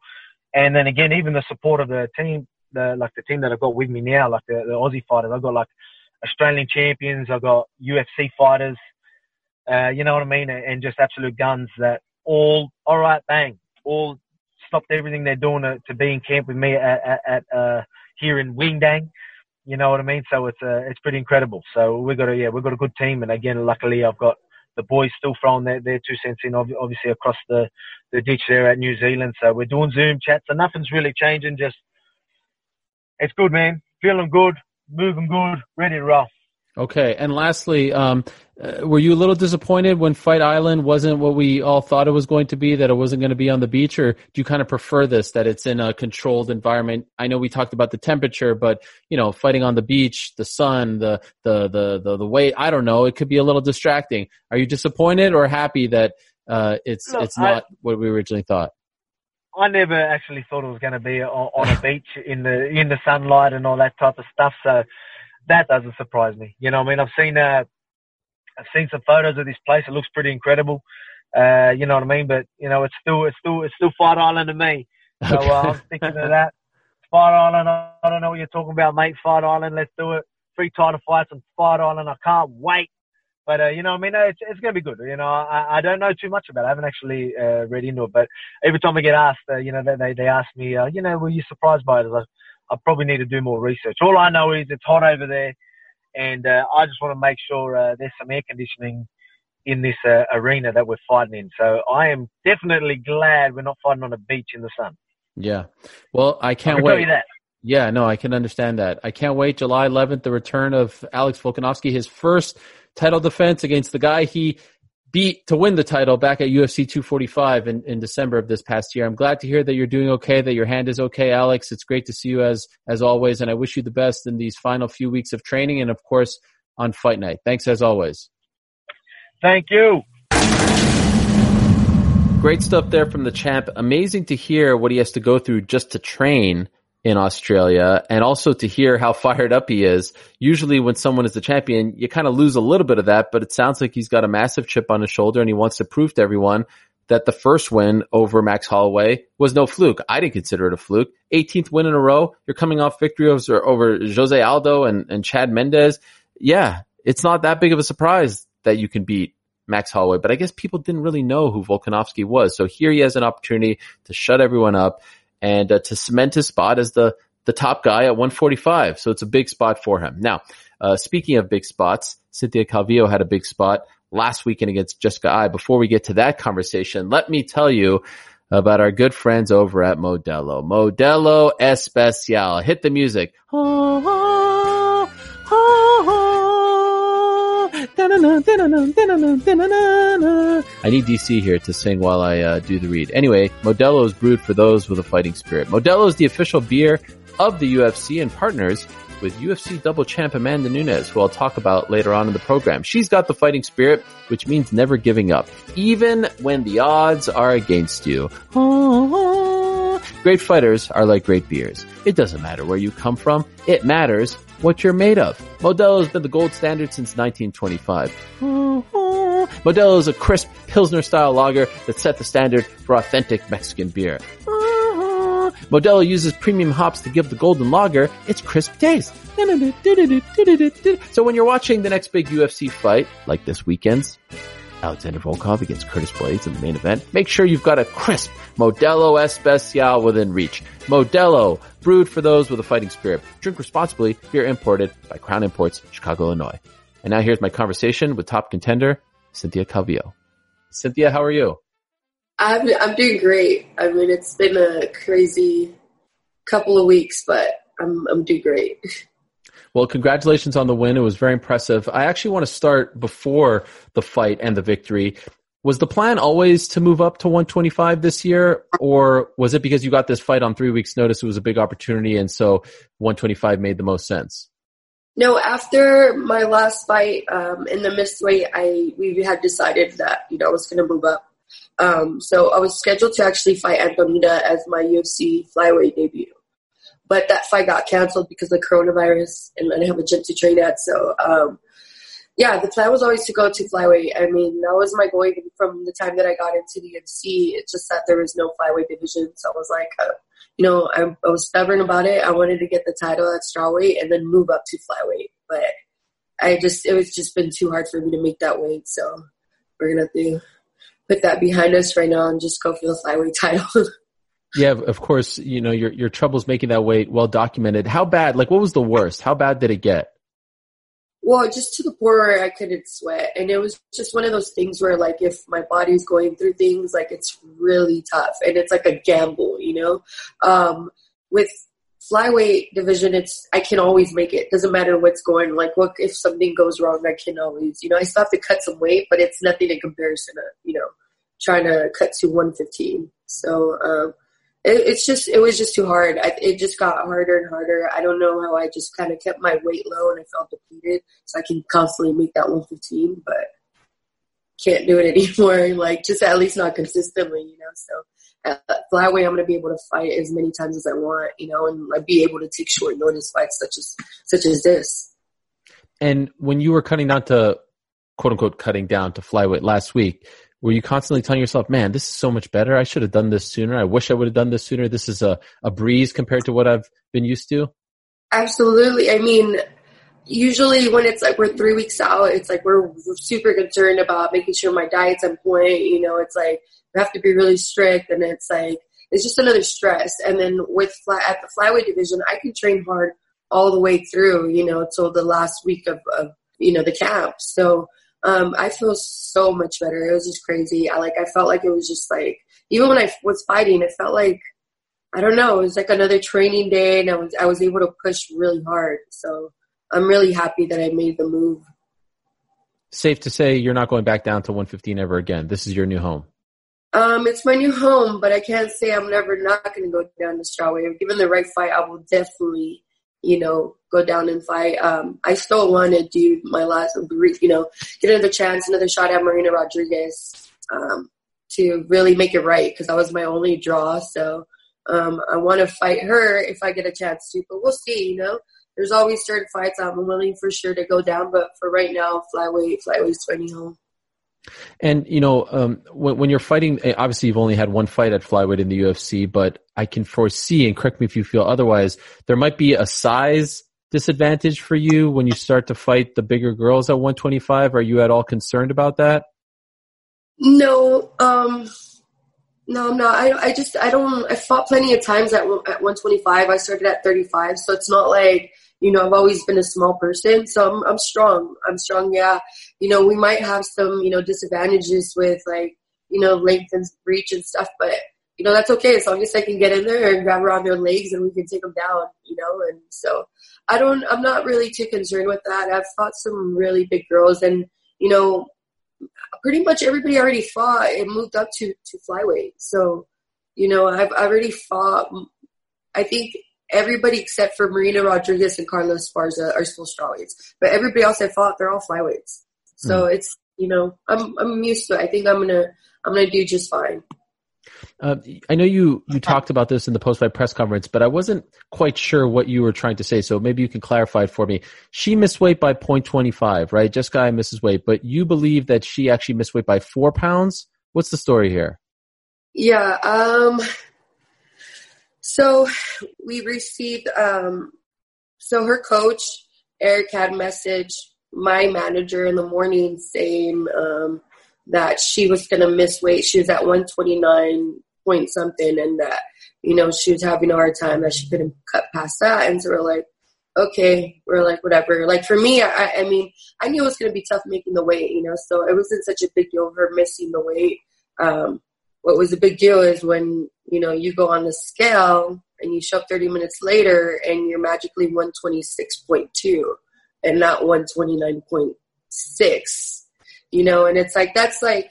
S2: And then again, even the support of the team, the like the team that I've got with me now, like the, the Aussie fighters, I've got like Australian champions, I've got UFC fighters, uh, you know what I mean, and just absolute guns that all, all right, bang, all stopped everything they're doing to, to be in camp with me at, at, at uh, here in Windang. You know what I mean? So it's uh, it's pretty incredible. So we've got a yeah, we've got a good team, and again, luckily I've got the boys still throwing their, their two cents in, obviously across the, the ditch there at New Zealand. So we're doing Zoom chats, so nothing's really changing. Just it's good, man. Feeling good, moving good, ready to roll.
S1: Okay, and lastly, um, uh, were you a little disappointed when Fight Island wasn't what we all thought it was going to be? That it wasn't going to be on the beach, or do you kind of prefer this that it's in a controlled environment? I know we talked about the temperature, but you know, fighting on the beach, the sun, the the the the, the weight. I don't know. It could be a little distracting. Are you disappointed or happy that uh, it's Look, it's not I, what we originally thought?
S2: I never actually thought it was going to be on, on a beach in the in the sunlight and all that type of stuff. So that doesn't surprise me. You know, I mean, I've seen uh, I've seen some photos of this place. It looks pretty incredible. Uh, you know what I mean? But you know, it's still it's still it's still Fight Island to me. So uh, I'm thinking of that. Fight Island. I, I don't know what you're talking about, mate. Fight Island. Let's do it. Three title fights on Fight Island. I can't wait. But uh, you know, I mean, it's it's gonna be good. You know, I, I don't know too much about it. I haven't actually uh, read into it, but every time I get asked, uh, you know, they they ask me, uh, you know, were you surprised by it? I, I probably need to do more research. All I know is it's hot over there, and uh, I just want to make sure uh, there's some air conditioning in this uh, arena that we're fighting in. So I am definitely glad we're not fighting on a beach in the sun.
S1: Yeah. Well, I can't I wait. Yeah, no, I can understand that. I can't wait. July 11th, the return of Alex Volkanovski, his first title defense against the guy he beat to win the title back at UFC 245 in, in December of this past year. I'm glad to hear that you're doing okay, that your hand is okay, Alex. It's great to see you as as always, and I wish you the best in these final few weeks of training and of course on fight night. Thanks as always.
S2: Thank you.
S1: Great stuff there from the champ. Amazing to hear what he has to go through just to train in Australia and also to hear how fired up he is. Usually when someone is the champion, you kind of lose a little bit of that, but it sounds like he's got a massive chip on his shoulder and he wants to prove to everyone that the first win over Max Holloway was no fluke. I didn't consider it a fluke. 18th win in a row. You're coming off victory over, over Jose Aldo and, and Chad Mendes. Yeah, it's not that big of a surprise that you can beat Max Holloway, but I guess people didn't really know who Volkanovski was. So here he has an opportunity to shut everyone up and uh, to cement his spot as the the top guy at 145. So it's a big spot for him. Now, uh, speaking of big spots, Cynthia Calvillo had a big spot last weekend against Jessica Eye. Before we get to that conversation, let me tell you about our good friends over at Modelo. Modelo Especial. Hit the music. I need DC here to sing while I uh, do the read. Anyway, Modelo is brewed for those with a fighting spirit. Modelo is the official beer of the UFC and partners with UFC double champ Amanda Nunes, who I'll talk about later on in the program. She's got the fighting spirit, which means never giving up, even when the odds are against you. Great fighters are like great beers. It doesn't matter where you come from. It matters what you're made of. Modelo has been the gold standard since 1925. Modelo is a crisp Pilsner style lager that set the standard for authentic Mexican beer. Modelo uses premium hops to give the golden lager its crisp taste. So when you're watching the next big UFC fight, like this weekend's, Alexander Volkov against Curtis Blaydes in the main event. Make sure you've got a crisp Modelo Especial within reach. Modelo, brewed for those with a fighting spirit. Drink responsibly. Beer imported by Crown Imports, Chicago, Illinois. And now here's my conversation with top contender, Cynthia Calvillo. Cynthia, how are you?
S3: I'm I'm doing great. I mean, it's been a crazy couple of weeks, but I'm I'm doing great.
S1: Well, congratulations on the win. It was very impressive. I actually want to start before the fight and the victory. Was the plan always to move up to 125 this year, or was it because you got this fight on three weeks' notice? It was a big opportunity, and so 125 made the most sense.
S3: No, after my last fight um, in the missed weight, I we had decided that you know I was going to move up. Um, so I was scheduled to actually fight Antonina as my UFC flyweight debut but that fight got canceled because of coronavirus, and I didn't have a gym to train at. So, um, yeah, the plan was always to go to flyweight. I mean, that was my goal even from the time that I got into the UFC. It's just that there was no flyweight division, so I was like, uh, you know, I, I, was stubborn about it. I wanted to get the title at strawweight and then move up to flyweight, but I just it was just been too hard for me to make that weight. So we're gonna have to put that behind us right now and just go for the flyweight title.
S1: Yeah, of course, you know, your, your troubles making that weight well documented. How bad, like what was the worst? How bad did it get?
S3: Well, just to the point where I couldn't sweat. And it was just one of those things where like if my body's going through things, like it's really tough and it's like a gamble, you know? Um, with flyweight division, it's, I can always make it. Doesn't matter what's going, like what, if something goes wrong, I can always, you know, I still have to cut some weight, but it's nothing in comparison to, you know, trying to cut to 115. So, um, it, it's just it was just too hard. I, it just got harder and harder. I don't know how I just kind of kept my weight low and I felt depleted, so I can constantly make that 115, but can't do it anymore. Like just at least not consistently, you know. So uh, flyweight, I'm gonna be able to fight as many times as I want, you know, and like be able to take short notice fights such as such as this.
S1: And when you were cutting down to quote unquote cutting down to flyweight last week, were you constantly telling yourself, man, this is so much better. I should have done this sooner. I wish I would have done this sooner. This is a, a breeze compared to what I've been used to.
S3: Absolutely. I mean, usually when it's like we're three weeks out, it's like we're, super concerned about making sure my diet's on point. You know, it's like we have to be really strict and it's like, it's just another stress. And then with fly, at the flyweight division, I can train hard all the way through, you know, until the last week of, of you know, the camp. So, um, I feel so much better. It was just crazy. I like I felt like it was just like even when I was fighting, it felt like I don't know. It was like another training day, and I was I was able to push really hard. So I'm really happy that I made the move.
S1: Safe to say you're not going back down to 115 ever again. This is your new home.
S3: Um, it's my new home, but I can't say I'm never not going to go down to strawweight. Given the right fight, I will definitely you know, go down and fight. Um, I still want to do my last, you know, get another chance, another shot at Marina Rodriguez um, to really make it right because that was my only draw. So um, I want to fight her if I get a chance to, but we'll see. You know, there's always certain fights I'm willing for sure to go down, but for right now, flyweight, flyweight's my home.
S1: And you know, um, when, when, you're fighting, eh, obviously you've only had one fight at flyweight in the UFC, but I can foresee, and correct me if you feel otherwise, there might be a size disadvantage for you when you start to fight the bigger girls at 125. Are you at all concerned about that?
S3: No, um, no, I'm not. I, I just, I don't, I fought plenty of times at, at 125. I started at 35, so it's not like, you know, I've always been a small person, so I'm, I'm strong. I'm strong, yeah. You know, we might have some, you know, disadvantages with like, you know, length and reach and stuff, but you know, that's okay as long as I can get in there and grab around their legs and we can take them down, you know, and so I don't, I'm not really too concerned with that. I've fought some really big girls and, you know, pretty much everybody already fought and moved up to, to flyweight. So, you know, I've already fought, I think everybody except for Marina Rodriguez and Carla Esparza are still strawweights, but everybody else I fought, they're all flyweights. So mm. it's you know I'm I'm used to it. I think I'm gonna I'm gonna do just fine.
S1: Uh, I know you you talked about this in the post fight press conference, but I wasn't quite sure what you were trying to say. So maybe you can clarify it for me. She missed weight by 0.25, right? Just guy misses weight, but you believe that she actually missed weight by four pounds. What's the story here?
S3: Yeah. Um. So we received. Um. So her coach Eric had message my manager in the morning saying, um, that she was going to miss weight. She was at 129 point something and that, you know, she was having a hard time that she couldn't cut past that. And so we're like, okay, we're like, whatever. Like for me, I, I mean, I knew it was going to be tough making the weight, you know, so it wasn't such a big deal her missing the weight. Um, what was a big deal is when, you know, you go on the scale and you show up 30 minutes later and you're magically 126.2 and not 129.6, you know, and it's like, that's like,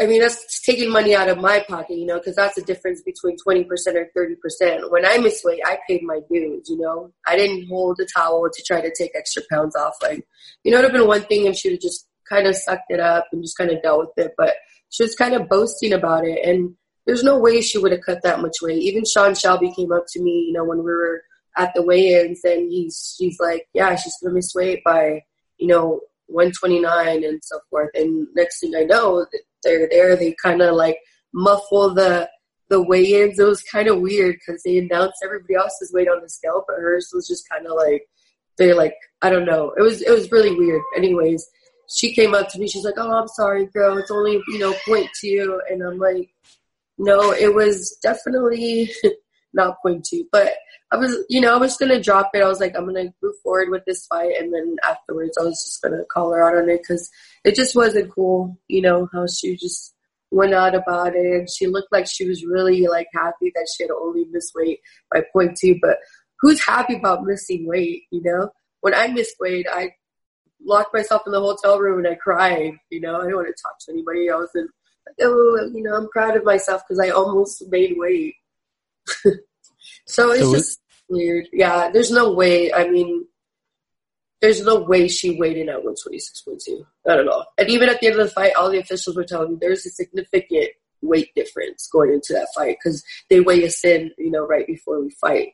S3: I mean, that's taking money out of my pocket, you know, because that's the difference between 20% or 30%. When I miss weight, I paid my dues, you know. I didn't hold the towel to try to take extra pounds off. Like, you know, it would have been one thing if she would have just kind of sucked it up and just kind of dealt with it. But she was kind of boasting about it. And there's no way she would have cut that much weight. Even Sean Shelby came up to me, you know, when we were at the weigh-ins, and he's she's like, yeah, she's gonna miss weight by, you know, 129 and so forth. And next thing I know, they're there. They kind of like muffle the the weigh-ins. It was kind of weird because they announced everybody else's weight on the scale, but hers was just kind of like they're like I don't know. It was it was really weird. Anyways, she came up to me. She's like, "Oh, I'm sorry, girl. It's only you know point two," and I'm like, "No, it was definitely not point two, but." I was, you know, I was gonna drop it. I was like, I'm gonna move forward with this fight, and then afterwards, I was just gonna call her out on it because it just wasn't cool. You know how she just went out about it, and she looked like she was really like happy that she had only missed weight by point two. But who's happy about missing weight? You know, when I missed weight, I locked myself in the hotel room and I cried. You know, I didn't want to talk to anybody. I was in, oh, you know, I'm proud of myself because I almost made weight. so it's so just weird. Yeah, there's no way. I mean, there's no way she weighed in at 126.2. Not at all. And even at the end of the fight, all the officials were telling me there's a significant weight difference going into that fight because they weigh us in, you know, right before we fight.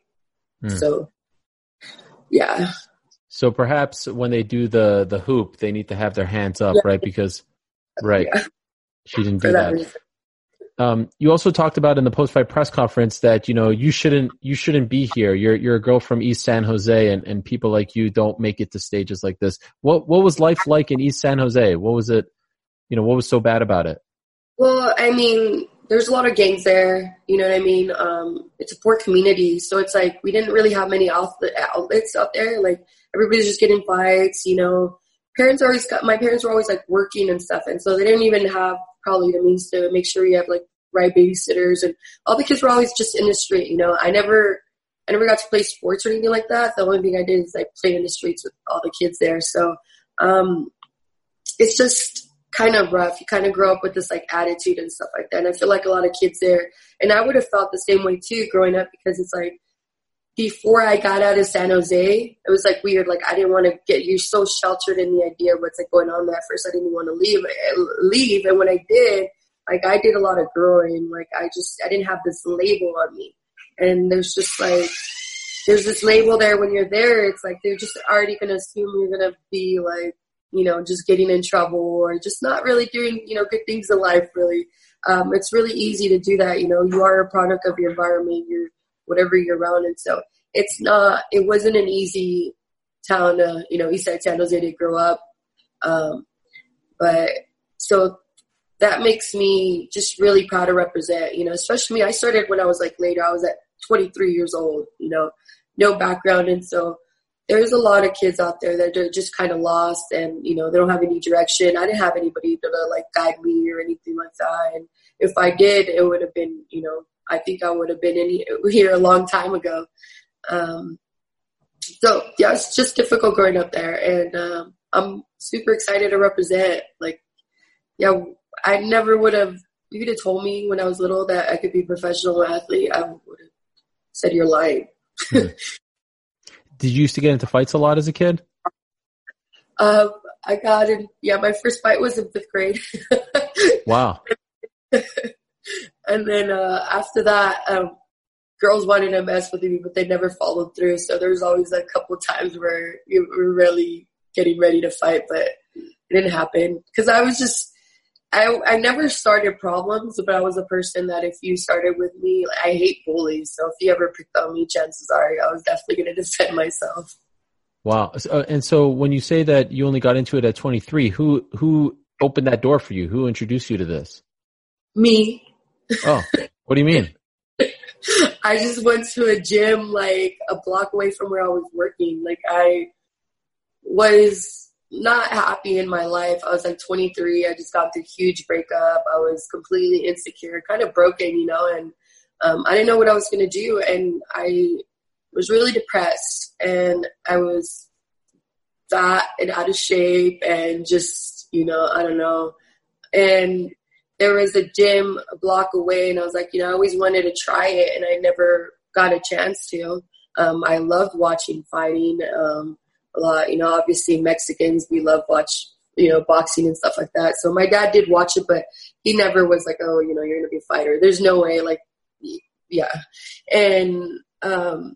S3: Hmm. So, yeah.
S1: So perhaps when they do the the hoop, they need to have their hands up, yeah. right? Because, right, yeah. she didn't do that. that. Um, you also talked about in the post-fight press conference that you know you shouldn't you shouldn't be here. You're you're a girl from East San Jose, and, and people like you don't make it to stages like this. What what was life like in East San Jose? What was it? You know, what was so bad about it?
S3: Well, I mean, there's a lot of gangs there. You know what I mean? Um, it's a poor community, so it's like we didn't really have many outlets out there. Like everybody's just getting fights. You know, parents always got my parents were always like working and stuff, and so they didn't even have probably the means to make sure you have like right babysitters and all the kids were always just in the street, you know. I never I never got to play sports or anything like that. The only thing I did is like played in the streets with all the kids there. So um it's just kind of rough. You kind of grow up with this like attitude and stuff like that. And I feel like a lot of kids there and I would have felt the same way too growing up because it's like before I got out of San Jose, it was like weird. Like I didn't want to get you're so sheltered in the idea of what's like going on there. At first, I didn't want to leave. Eh, leave, and when I did, like I did a lot of growing. Like I just I didn't have this label on me, and there's just like there's this label there when you're there. It's like they're just already gonna assume you're gonna be like you know just getting in trouble or just not really doing you know good things in life. Really, um, it's really easy to do that. You know, you are a product of your environment. You're whatever you're around. And so it's not, it wasn't an easy town to, you know, Eastside San Jose to grow up. Um, but so that makes me just really proud to represent, you know, especially me. I started when I was like later, I was at 23 years old, you know, no background. And so there's a lot of kids out there that are just kind of lost and, you know, they don't have any direction. I didn't have anybody to like guide me or anything like that. And if I did, it would have been, you know, I think I would have been in here a long time ago. Um, so yeah, it's just difficult growing up there, and um, I'm super excited to represent. Like, yeah, I never would have. You could have told me when I was little that I could be a professional athlete. I would have said you're lying.
S1: Did you used to get into fights a lot as a kid?
S3: Um, I got in. Yeah, my first fight was in fifth grade.
S1: wow.
S3: And then uh, after that, um, girls wanted to mess with me, but they never followed through. So there was always a couple times where we were really getting ready to fight, but it didn't happen because I was just. I, I never started problems, but I was a person that if you started with me, I hate bullies. So if you ever picked on me, chances are I was definitely going to defend myself.
S1: Wow. Uh, and so when you say that you only got into it at 23, who who opened that door for you? Who introduced you to this?
S3: Me.
S1: Oh, what do you mean?
S3: I just went to a gym like a block away from where I was working. Like I was not happy in my life. I was like 23. I just got through a huge breakup. I was completely insecure, kind of broken, you know, and um, I didn't know what I was going to do. And I was really depressed and I was fat and out of shape and just, you know, I don't know. And there was a gym a block away and I was like, you know, I always wanted to try it and I never got a chance to. Um, I loved watching fighting. Um, lot, you know, obviously Mexicans, we love watch, you know, boxing and stuff like that. So my dad did watch it, but he never was like, oh, you know, you're going to be a fighter. There's no way, like, yeah. And, um,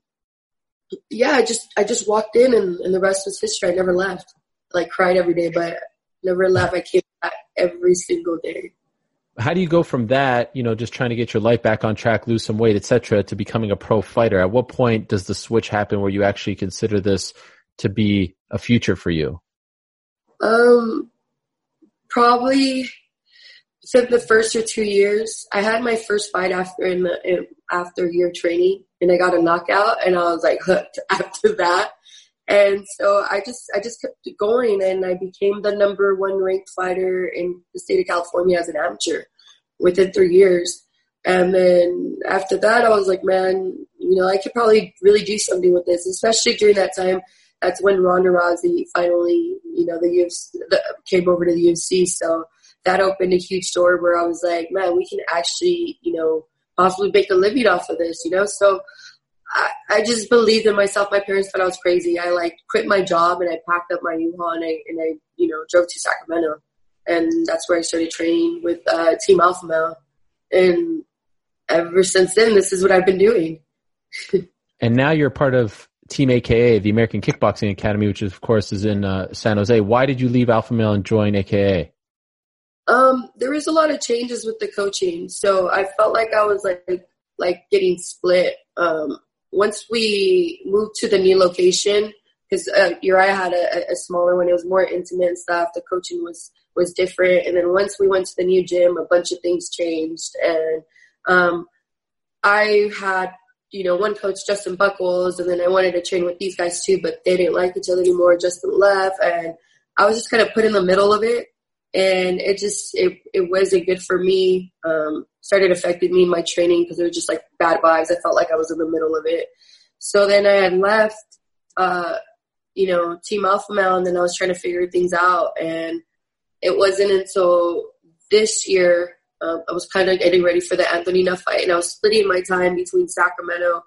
S3: yeah, I just, I just walked in and, and the rest was history. I never left. Like cried every day, but never left. I came back every single day
S1: how do you go from that, you know, just trying to get your life back on track, lose some weight, etc., to becoming a pro fighter? At what point does the switch happen where you actually consider this to be a future for you?
S3: Um, probably within the first or two years. I had my first fight after in the in, after year training, and I got a knockout, and I was like hooked after that. And so I just I just kept going, and I became the number one ranked fighter in the state of California as an amateur within three years. And then after that, I was like, man, you know, I could probably really do something with this, especially during that time that's when Ronda Rousey finally, you know, the UFC the, came over to the UFC. So that opened a huge door where I was like, man, we can actually, you know, possibly make a living off of this, you know. So I, I just believed in myself. My parents thought I was crazy. I like quit my job and I packed up my U-Haul and I and I, you know, drove to Sacramento, and that's where I started training with uh, Team Alpha Male. And ever since then, this is what I've been doing.
S1: and now you're part of Team AKA, the American Kickboxing Academy, which of course is in uh, San Jose. Why did you leave Alpha Male and join AKA?
S3: Um, there was a lot of changes with the coaching, so I felt like I was like like getting split. Um, once we moved to the new location, because uh, Uriah had a, a, smaller one, it was more intimate and stuff. The coaching was was different, and then once we went to the new gym, a bunch of things changed, and um, I had you know, one coach, Justin Buchholz, and then I wanted to train with these guys too, but they didn't like each other anymore. Justin left, and I was just kind of put in the middle of it, and it just it it wasn't good for me. Um, started affecting me in my training because it was just like bad vibes. I felt like I was in the middle of it. So then I had left, uh, you know, Team Alpha Male, and then I was trying to figure things out, and it wasn't until this year um, I was kind of getting ready for the Antonina fight, and I was splitting my time between Sacramento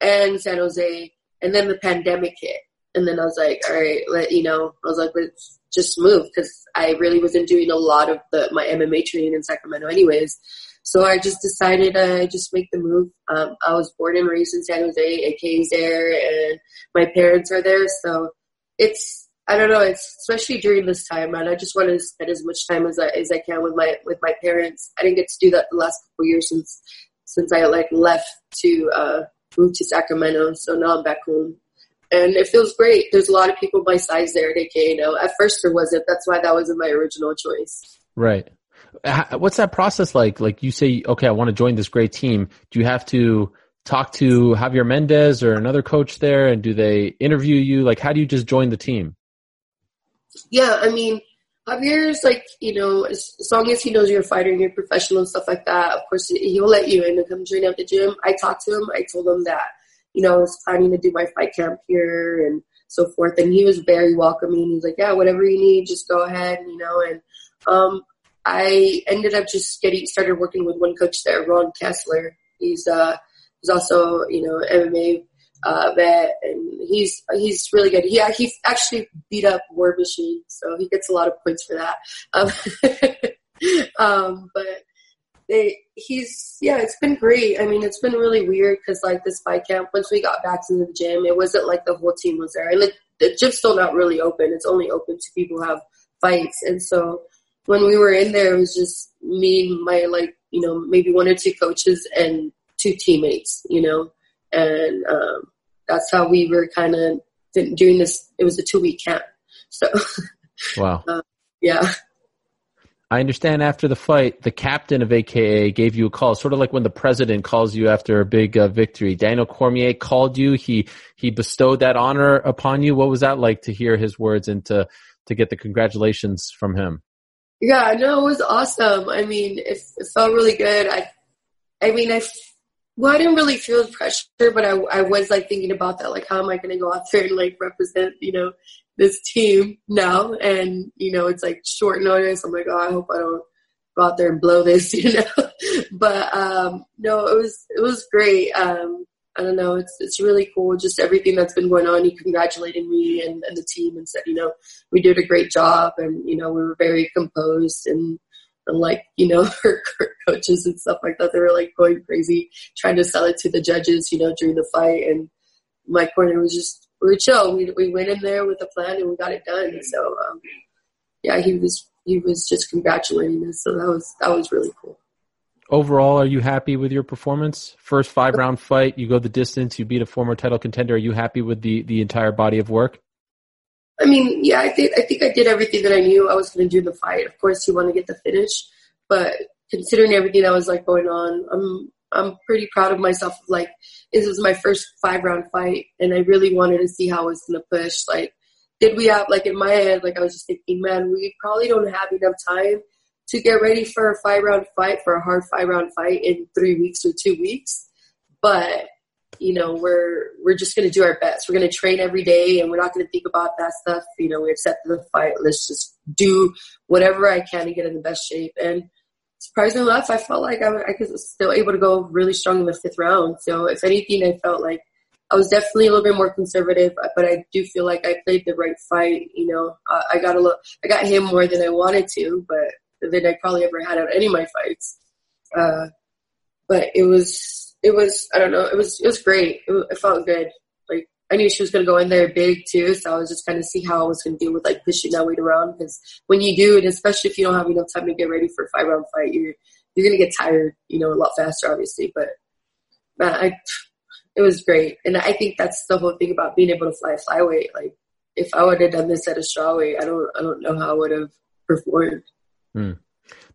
S3: and San Jose. And then the pandemic hit, and then I was like, all right, let you know, I was like, let's just move because I really wasn't doing a lot of the my MMA training in Sacramento, anyways. So I just decided to just make the move. Um, I was born and raised in San Jose, AK's there, and my parents are there, so it's I don't know. It's especially during this time, and I just want to spend as much time as I as I can with my with my parents. I didn't get to do that the last couple years since since I like left to uh, move to Sacramento. So now I'm back home, and it feels great. There's a lot of people my size there at AK. You know, at first there wasn't. That's why that wasn't my original choice.
S1: Right. What's that process like? Like you say, okay, I want to join this great team. Do you have to talk to Javier Mendez or another coach there, and do they interview you? Like, how do you just join the team?
S3: Yeah, I mean, Javier's like, you know, as, as, long as he knows you're a fighter and you're professional and stuff like that, of course, he'll let you in and come train at the gym. I talked to him. I told him that, you know, I was planning to do my fight camp here and so forth. And he was very welcoming. He's like, yeah, whatever you need, just go ahead, you know, and, um, I ended up just getting started working with one coach there, Ron Keslar. He's uh he's also you know MMA uh, and he's he's really good. He he actually beat up War Machine, so he gets a lot of points for that. Um, um, but they, he's yeah, it's been great. I mean, it's been really weird because like this fight camp, once we got back to the gym, it wasn't like the whole team was there, and the, the gym's still not really open. It's only open to people who have fights, and so when we were in there, it was just me, my like you know maybe one or two coaches and two teammates, you know, and um, that's how we were kind of doing this. It was a two week camp, so
S1: wow,
S3: uh, yeah.
S1: I understand after the fight, the captain of AKA gave you a call, sort of like when the president calls you after a big uh, victory. Daniel Cormier called you. He he bestowed that honor upon you. What was that like to hear his words and to to get the congratulations from him?
S3: Yeah, no, it was awesome. I mean, it, it felt really good. I, I mean, I, well, I didn't really feel the pressure, but I, I was like thinking about that, like, how am I going to go out there and like represent, you know, this team now? And, you know, it's like short notice. I'm like, oh, I hope I don't go out there and blow this, you know? but, um, no, it was, it was great. Um, I don't know. It's it's really cool. Just everything that's been going on. He congratulated me and, and the team and said, you know, we did a great job, and you know, we were very composed and. And like you know, her coaches and stuff like that, they were like going crazy trying to sell it to the judges, you know, during the fight. And my corner was just we were chill. We we went in there with a plan and we got it done. So um, yeah, he was he was just congratulating us. So that was that was really cool
S1: overall, are you happy with your performance? First five round fight, you go the distance, you beat a former title contender. Are you happy with the the entire body of work?
S3: I mean, yeah, I think I think I did everything that I knew I was going to do in the fight. Of course, you want to get the finish, but considering everything that was like going on, I'm I'm pretty proud of myself. Like this was my first five round fight, and I really wanted to see how I was going to push. Like, did we have like in my head, like I was just thinking, man, we probably don't have enough time to get ready for a five round fight, for a hard five round fight in three weeks or two weeks. But you know, we're we're just going to do our best. We're going to train every day, and we're not going to think about that stuff. You know, we accepted the fight. Let's just do whatever I can to get in the best shape. And surprisingly enough, I felt like I, I was still able to go really strong in the fifth round. So, if anything, I felt like I was definitely a little bit more conservative, but I do feel like I played the right fight. You know, I got a little, I got him more than I wanted to, but than I probably ever had out any of my fights. Uh, but it was, it was, I don't know, it was, it was great. It, it felt good. Like I knew she was going to go in there big too, so I was just kind of see how I was going to deal with like pushing that weight around. Because when you do, and especially if you don't have enough time to get ready for a five round fight, you're you're going to get tired, you know, a lot faster, obviously. But man, I, it was great, and I think that's the whole thing about being able to fly flyweight. Like if I would have done this at a strawweight, I don't, I don't know how I would have performed.
S1: Hmm.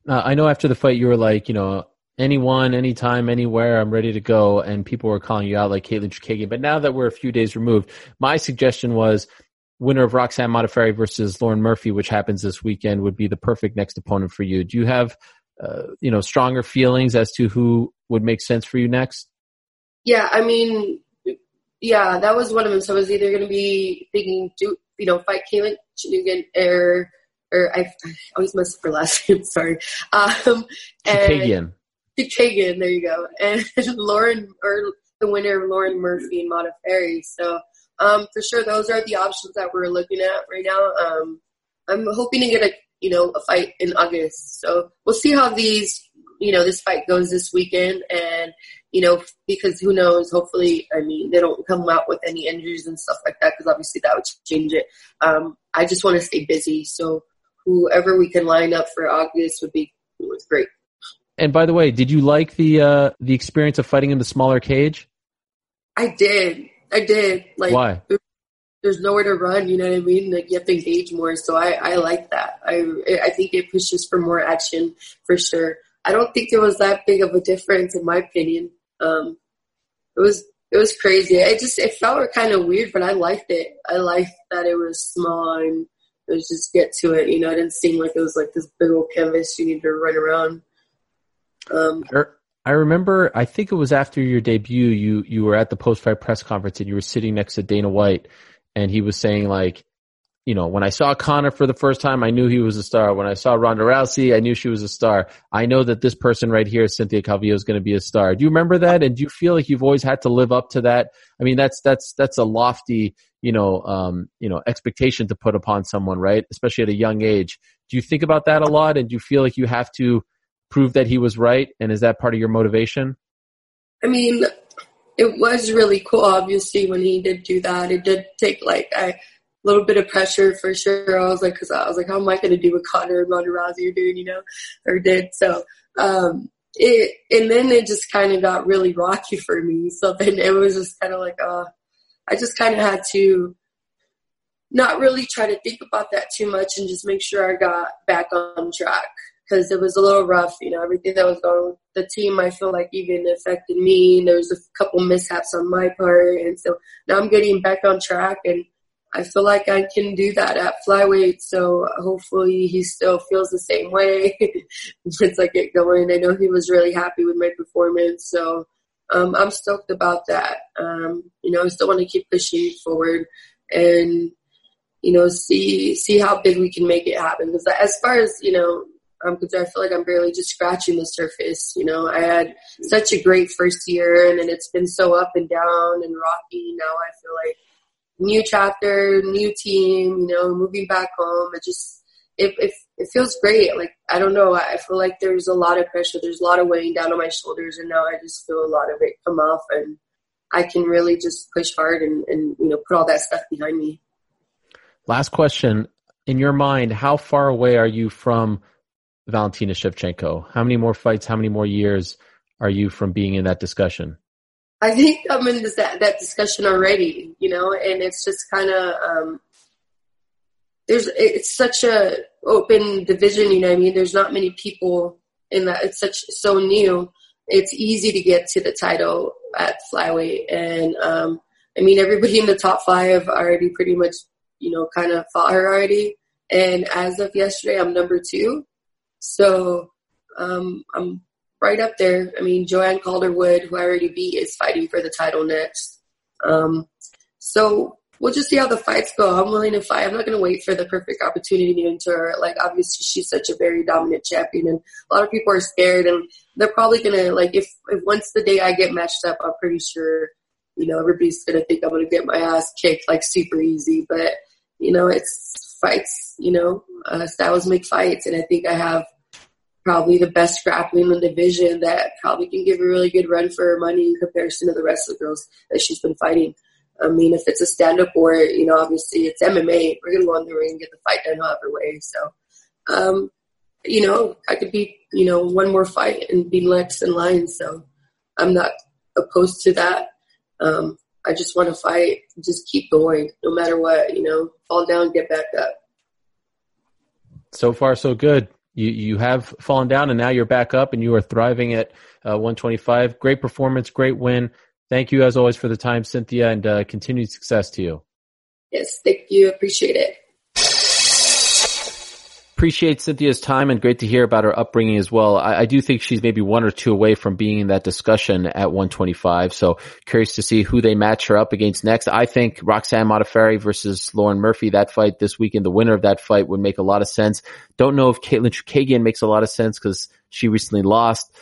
S1: Uh, I know after the fight you were like, you know, anyone, anytime, anywhere, I'm ready to go. And people were calling you out like Katlyn Chookagian. But now that we're a few days removed, my suggestion was winner of Roxanne Modafferi versus Lauren Murphy, which happens this weekend, would be the perfect next opponent for you. Do you have, uh, you know, stronger feelings as to who would make sense for you next?
S3: Yeah, I mean, yeah, that was one of them. So I was either going to be thinking, do you know, fight Katlyn Chookagian or or I, I always mess up her last name. Sorry. Um,
S1: and
S3: Chookagian, there you go. And Lauren, or the winner, Lauren Murphy and Modafferi. So um, for sure, those are the options that we're looking at right now. Um, I'm hoping to get a you know a fight in August. So we'll see how these you know this fight goes this weekend, and you know because who knows? Hopefully, I mean they don't come out with any injuries and stuff like that because obviously that would change it. Um, I just want to stay busy, so whoever we can line up for August would be was great.
S1: And by the way, did you like the uh, the experience of fighting in the smaller cage?
S3: I did. I did. Like
S1: why?
S3: There's nowhere to run. You know what I mean? Like you have to engage more. So I I like that. I I think it pushes for more action for sure. I don't think there was that big of a difference in my opinion. Um, it was it was crazy. It just it felt kind of weird, but I liked it. I liked that it was small and it was just get to it. You know, it didn't seem like it was like this big old canvas you need to run around. Um,
S1: I remember, I think it was after your debut, you you were at the post fight press conference and you were sitting next to Dana White, and he was saying like, you know, when I saw Conor for the first time, I knew he was a star. When I saw Ronda Rousey, I knew she was a star. I know that this person right here, Cynthia Calvillo, is going to be a star. Do you remember that? And do you feel like you've always had to live up to that? I mean, that's that's that's a lofty, you know, um, you know, expectation to put upon someone, right? Especially at a young age. Do you think about that a lot? And do you feel like you have to prove that he was right? And is that part of your motivation?
S3: I mean, it was really cool. Obviously, when he did do that, it did take like a little bit of pressure for sure. I was like, because I was like, how am I going to do what Conor and Rousey are doing, you know, or did? So, um, it, and then it just kind of got really rocky for me. So then it was just kind of like, uh, I just kind of had to not really try to think about that too much and just make sure I got back on track. Because it was a little rough. You know, everything that was going with the team, I feel like even affected me. There was a couple mishaps on my part, and so now I'm getting back on track, and I feel like I can do that at flyweight. So hopefully he still feels the same way once I get going. I know he was really happy with my performance, so um, I'm stoked about that. Um, you know, I still want to keep pushing forward and you know see see how big we can make it happen. Because as far as you know, Um, I'm concerned, I feel like I'm barely just scratching the surface. You know, I had such a great first year, and then it's been so up and down and rocky. Now I feel like new chapter, new team. You know, moving back home. It just it, it, it feels great. Like, I don't know. I feel like there's a lot of pressure. There's a lot of weighing down on my shoulders. And now I just feel a lot of it come off and I can really just push hard and, and, you know, put all that stuff behind me.
S1: Last question. In your mind, how far away are you from Valentina Shevchenko? How many more fights, how many more years are you from being in that discussion?
S3: I think I'm in this, that, that discussion already, you know, and it's just kind of, um, there's it's such a open division. You know, I mean, there's not many people in that. It's such so new. It's easy to get to the title at flyweight, and um, I mean, everybody in the top five already pretty much, you know, kind of fought her already. And as of yesterday, I'm number two, so um, I'm right up there. I mean, Joanne Calderwood, who I already beat, is fighting for the title next. Um, so we'll just see how the fights go. I'm willing to fight. I'm not going to wait for the perfect opportunity to enter. Like, obviously, she's such a very dominant champion, and a lot of people are scared, and they're probably going to, like, if, if once the day I get matched up, I'm pretty sure, you know, everybody's going to think I'm going to get my ass kicked, like, super easy. But, you know, it's fights, you know, uh, styles make fights, and I think I have probably the best grappling in the division that probably can give a really good run for her money in comparison to the rest of the girls that she's been fighting. I mean, if it's a stand up or, you know, obviously it's MMA, we're going to go in the ring and get the fight done however way. So, um, you know, I could be, you know, one more fight and be next in line. So I'm not opposed to that. Um, I just want to fight, just keep going no matter what, you know, fall down, get back up.
S1: So far, so good. You you have fallen down and now you're back up and you are thriving at uh, 125. Great performance, great win. Thank you as always for the time, Cynthia, and uh, continued success to you.
S3: Yes, thank you. Appreciate it.
S1: Appreciate Cynthia's time and great to hear about her upbringing as well. I, I, do think she's maybe one or two away from being in that discussion at 125. So curious to see who they match her up against next. I think Roxanne Modafferi versus Lauren Murphy, that fight this weekend, the winner of that fight would make a lot of sense. Don't know if Katlyn Chookagian makes a lot of sense because she recently lost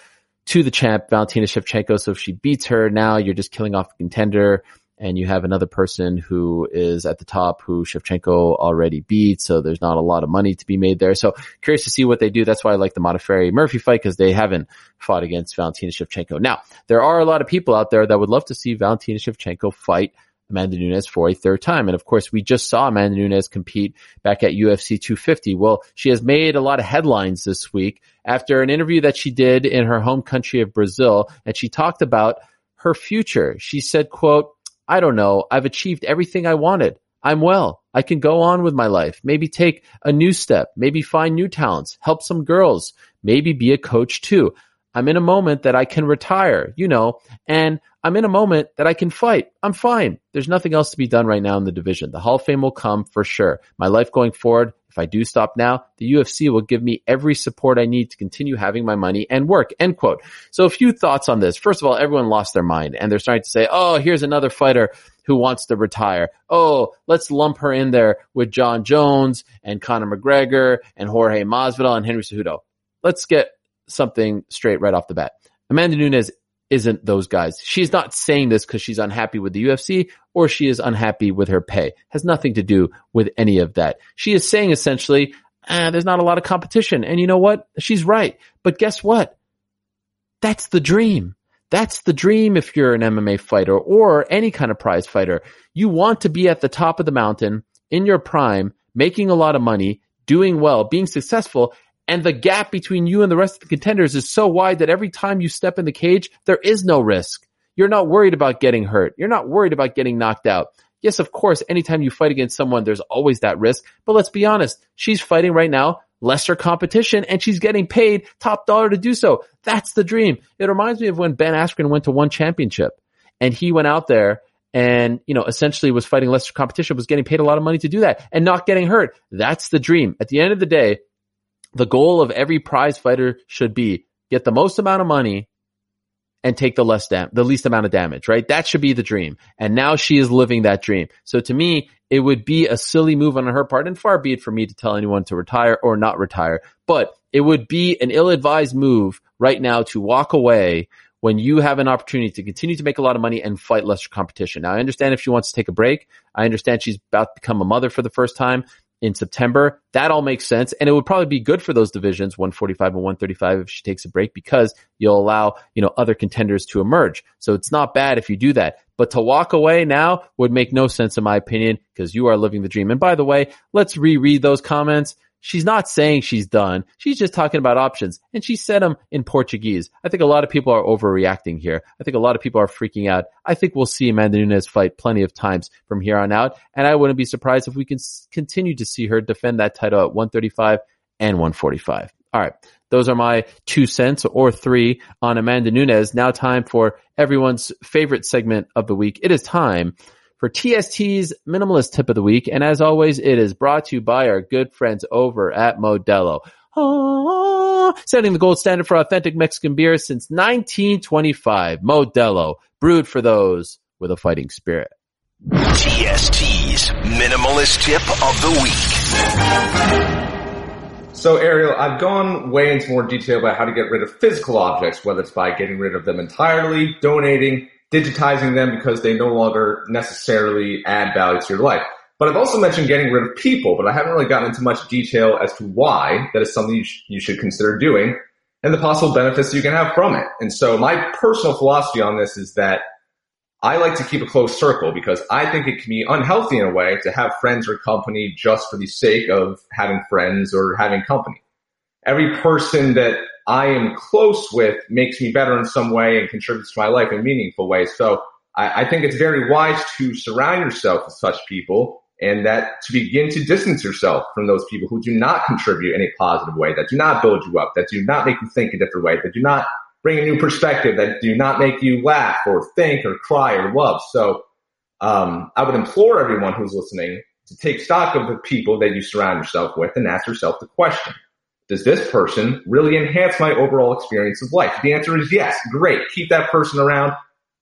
S1: to the champ, Valentina Shevchenko. So if she beats her now, you're just killing off a contender and you have another person who is at the top who Shevchenko already beat. So there's not a lot of money to be made there. So curious to see what they do. That's why I like the Modafferi Murphy fight because they haven't fought against Valentina Shevchenko. Now, there are a lot of people out there that would love to see Valentina Shevchenko fight Amanda Nunes for a third time. And of course, we just saw Amanda Nunes compete back at UFC 250. Well, she has made a lot of headlines this week after an interview that she did in her home country of Brazil. And she talked about her future. She said, quote, I don't know. I've achieved everything I wanted. I'm well. I can go on with my life. Maybe take a new step. Maybe find new talents. Help some girls. Maybe be a coach too. I'm in a moment that I can retire, you know, and I'm in a moment that I can fight. I'm fine. There's nothing else to be done right now in the division. The Hall of Fame will come for sure. My life going forward, if I do stop now, the UFC will give me every support I need to continue having my money and work. End quote. So a few thoughts on this. First of all, everyone lost their mind and they're starting to say, oh, here's another fighter who wants to retire. Oh, let's lump her in there with Jon Jones and Conor McGregor and Jorge Masvidal and Henry Cejudo. Let's get something straight right off the bat. Amanda Nunes isn't those guys. She's not saying this because she's unhappy with the UFC or she is unhappy with her pay. Has nothing to do with any of that. She is saying essentially, ah, there's not a lot of competition. And you know what? She's right. But guess what? That's the dream. That's the dream if you're an MMA fighter or any kind of prize fighter. You want to be at the top of the mountain in your prime, making a lot of money, doing well, being successful, and the gap between you and the rest of the contenders is so wide that every time you step in the cage, there is no risk. You're not worried about getting hurt. You're not worried about getting knocked out. Yes, of course, anytime you fight against someone, there's always that risk. But let's be honest. She's fighting right now lesser competition and she's getting paid top dollar to do so. That's the dream. It reminds me of when Ben Askren went to one championship and he went out there and, you know, essentially was fighting lesser competition, was getting paid a lot of money to do that and not getting hurt. That's the dream. At the end of the day, the goal of every prize fighter should be get the most amount of money and take the less dam- the least amount of damage, right? That should be the dream. And now she is living that dream. So to me, it would be a silly move on her part and far be it for me to tell anyone to retire or not retire, but it would be an ill-advised move right now to walk away when you have an opportunity to continue to make a lot of money and fight lesser competition. Now I understand if she wants to take a break. I understand she's about to become a mother for the first time in September. That all makes sense. And it would probably be good for those divisions, 145 and 135, if she takes a break because you'll allow, you know, other contenders to emerge. So it's not bad if you do that. But to walk away now would make no sense in my opinion because you are living the dream. And by the way, let's reread those comments. She's not saying she's done. She's just talking about options and she said them in Portuguese. I think a lot of people are overreacting here. I think a lot of people are freaking out. I think we'll see Amanda Nunes fight plenty of times from here on out. And I wouldn't be surprised if we can continue to see her defend that title at 135 and 145. All right. Those are my two cents or three on Amanda Nunes. Now time for everyone's favorite segment of the week. It is time for TST's minimalist tip of the week. And as always, it is brought to you by our good friends over at Modelo. Ah, setting the gold standard for authentic Mexican beer since 1925. Modelo, brewed for those with a fighting spirit.
S4: TST's minimalist tip of the week.
S5: So Ariel, I've gone way into more detail about how to get rid of physical objects, whether it's by getting rid of them entirely, donating, digitizing them because they no longer necessarily add value to your life. But I've also mentioned getting rid of people, but I haven't really gotten into much detail as to why that is something you, sh- you should consider doing and the possible benefits you can have from it. And so my personal philosophy on this is that I like to keep a close circle because I think it can be unhealthy in a way to have friends or company just for the sake of having friends or having company. Every person that I am close with makes me better in some way and contributes to my life in meaningful ways. So I, I think it's very wise to surround yourself with such people and that to begin to distance yourself from those people who do not contribute in a positive way, that do not build you up, that do not make you think a different way, that do not bring a new perspective, that do not make you laugh or think or cry or love. So um, I would implore everyone who's listening to take stock of the people that you surround yourself with and ask yourself the question does this person really enhance my overall experience of life? If the answer is yes, great. Keep that person around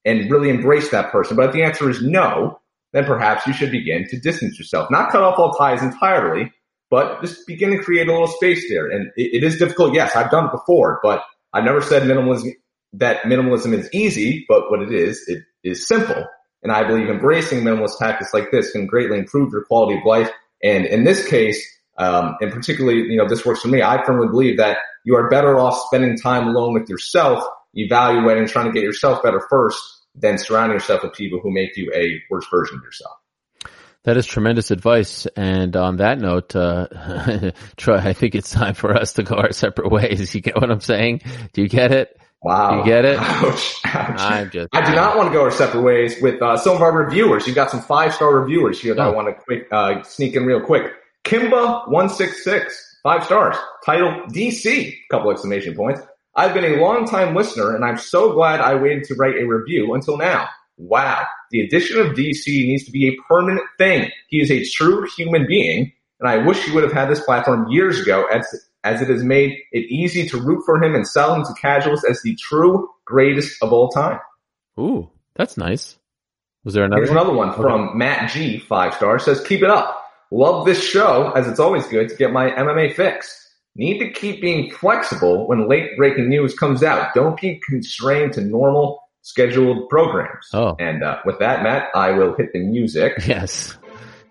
S5: and really embrace that person. But if the answer is no, then perhaps you should begin to distance yourself. Not cut off all ties entirely, but just begin to create a little space there. And it, it is difficult. Yes, I've done it before, but I've never said minimalism, that minimalism is easy, but what it is, it is simple. And I believe embracing minimalist tactics like this can greatly improve your quality of life. And in this case, um, and particularly, you know, this works for me. I firmly believe that you are better off spending time alone with yourself, evaluating, trying to get yourself better first, than surrounding yourself with people who make you a worse version of yourself.
S1: That is tremendous advice. And on that note, uh, Troy, I think it's time for us to go our separate ways. You get what I'm saying? Do you get it?
S5: Wow.
S1: You get it?
S5: Ouch, ouch.
S1: I'm just.
S5: I do not want to go our separate ways with uh, some of our reviewers. You've got some five star reviewers here that I
S1: Oh.
S5: want to quick uh, sneak in real quick. Kimba one six six five stars. Title DC couple exclamation points. I've been a long time listener and I'm so glad I waited to write a review until now. Wow. The addition of DC needs to be a permanent thing. He is a true human being and I wish he would have had this platform years ago as, as it has made it easy to root for him and sell him to casuals as the true greatest of all time.
S1: Ooh, that's nice. Was there another
S5: Here's
S1: one?
S5: another one from Matt G, five stars, says, keep it up. Love this show, as it's always good to get my MMA fix. Need to keep being flexible when late breaking news comes out. Don't be constrained to normal scheduled programs.
S1: Oh.
S5: And uh, with that, Matt, I will hit the music.
S1: Yes.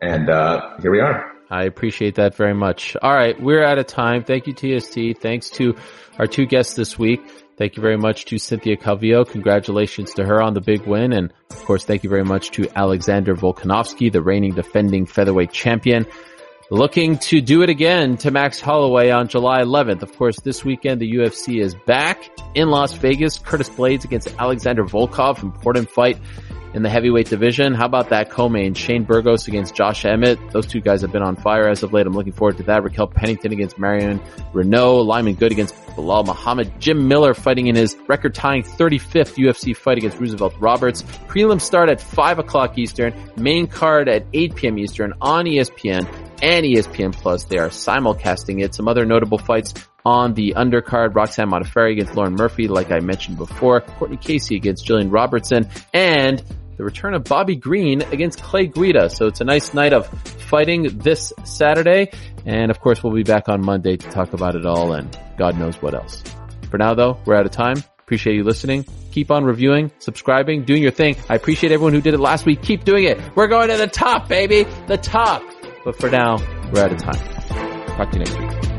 S5: And uh, here we are.
S1: I appreciate that very much. All right. We're out of time. Thank you, TST. Thanks to our two guests this week. Thank you very much to Cynthia Calvillo. Congratulations to her on the big win. And of course, thank you very much to Alexander Volkanovski, the reigning defending featherweight champion. Looking to do it again to Max Holloway on July 11th. Of course, this weekend the UFC is back in Las Vegas. Curtis Blaydes against Alexander Volkov, important fight in the heavyweight division. How about that co-main? Shane Burgos against Josh Emmett. Those two guys have been on fire as of late. I'm looking forward to that. Raquel Pennington against Marion Reneau. Lyman Good against Belal Muhammad. Jim Miller fighting in his record tying 35th UFC fight against Roosevelt Roberts. Prelim start at 5 o'clock Eastern. Main card at 8 p.m. Eastern on ESPN and ESPN Plus. They are simulcasting it. Some other notable fights on the undercard, Roxanne Modafferi against Lauren Murphy, like I mentioned before, Courtney Casey against Jillian Robertson, and the return of Bobby Green against Clay Guida. So it's a nice night of fighting this Saturday. And of course, we'll be back on Monday to talk about it all and God knows what else. For now though, we're out of time. Appreciate you listening. Keep on reviewing, subscribing, doing your thing. I appreciate everyone who did it last week. Keep doing it. We're going to the top, baby. The top. But for now, we're out of time. Talk to you next week.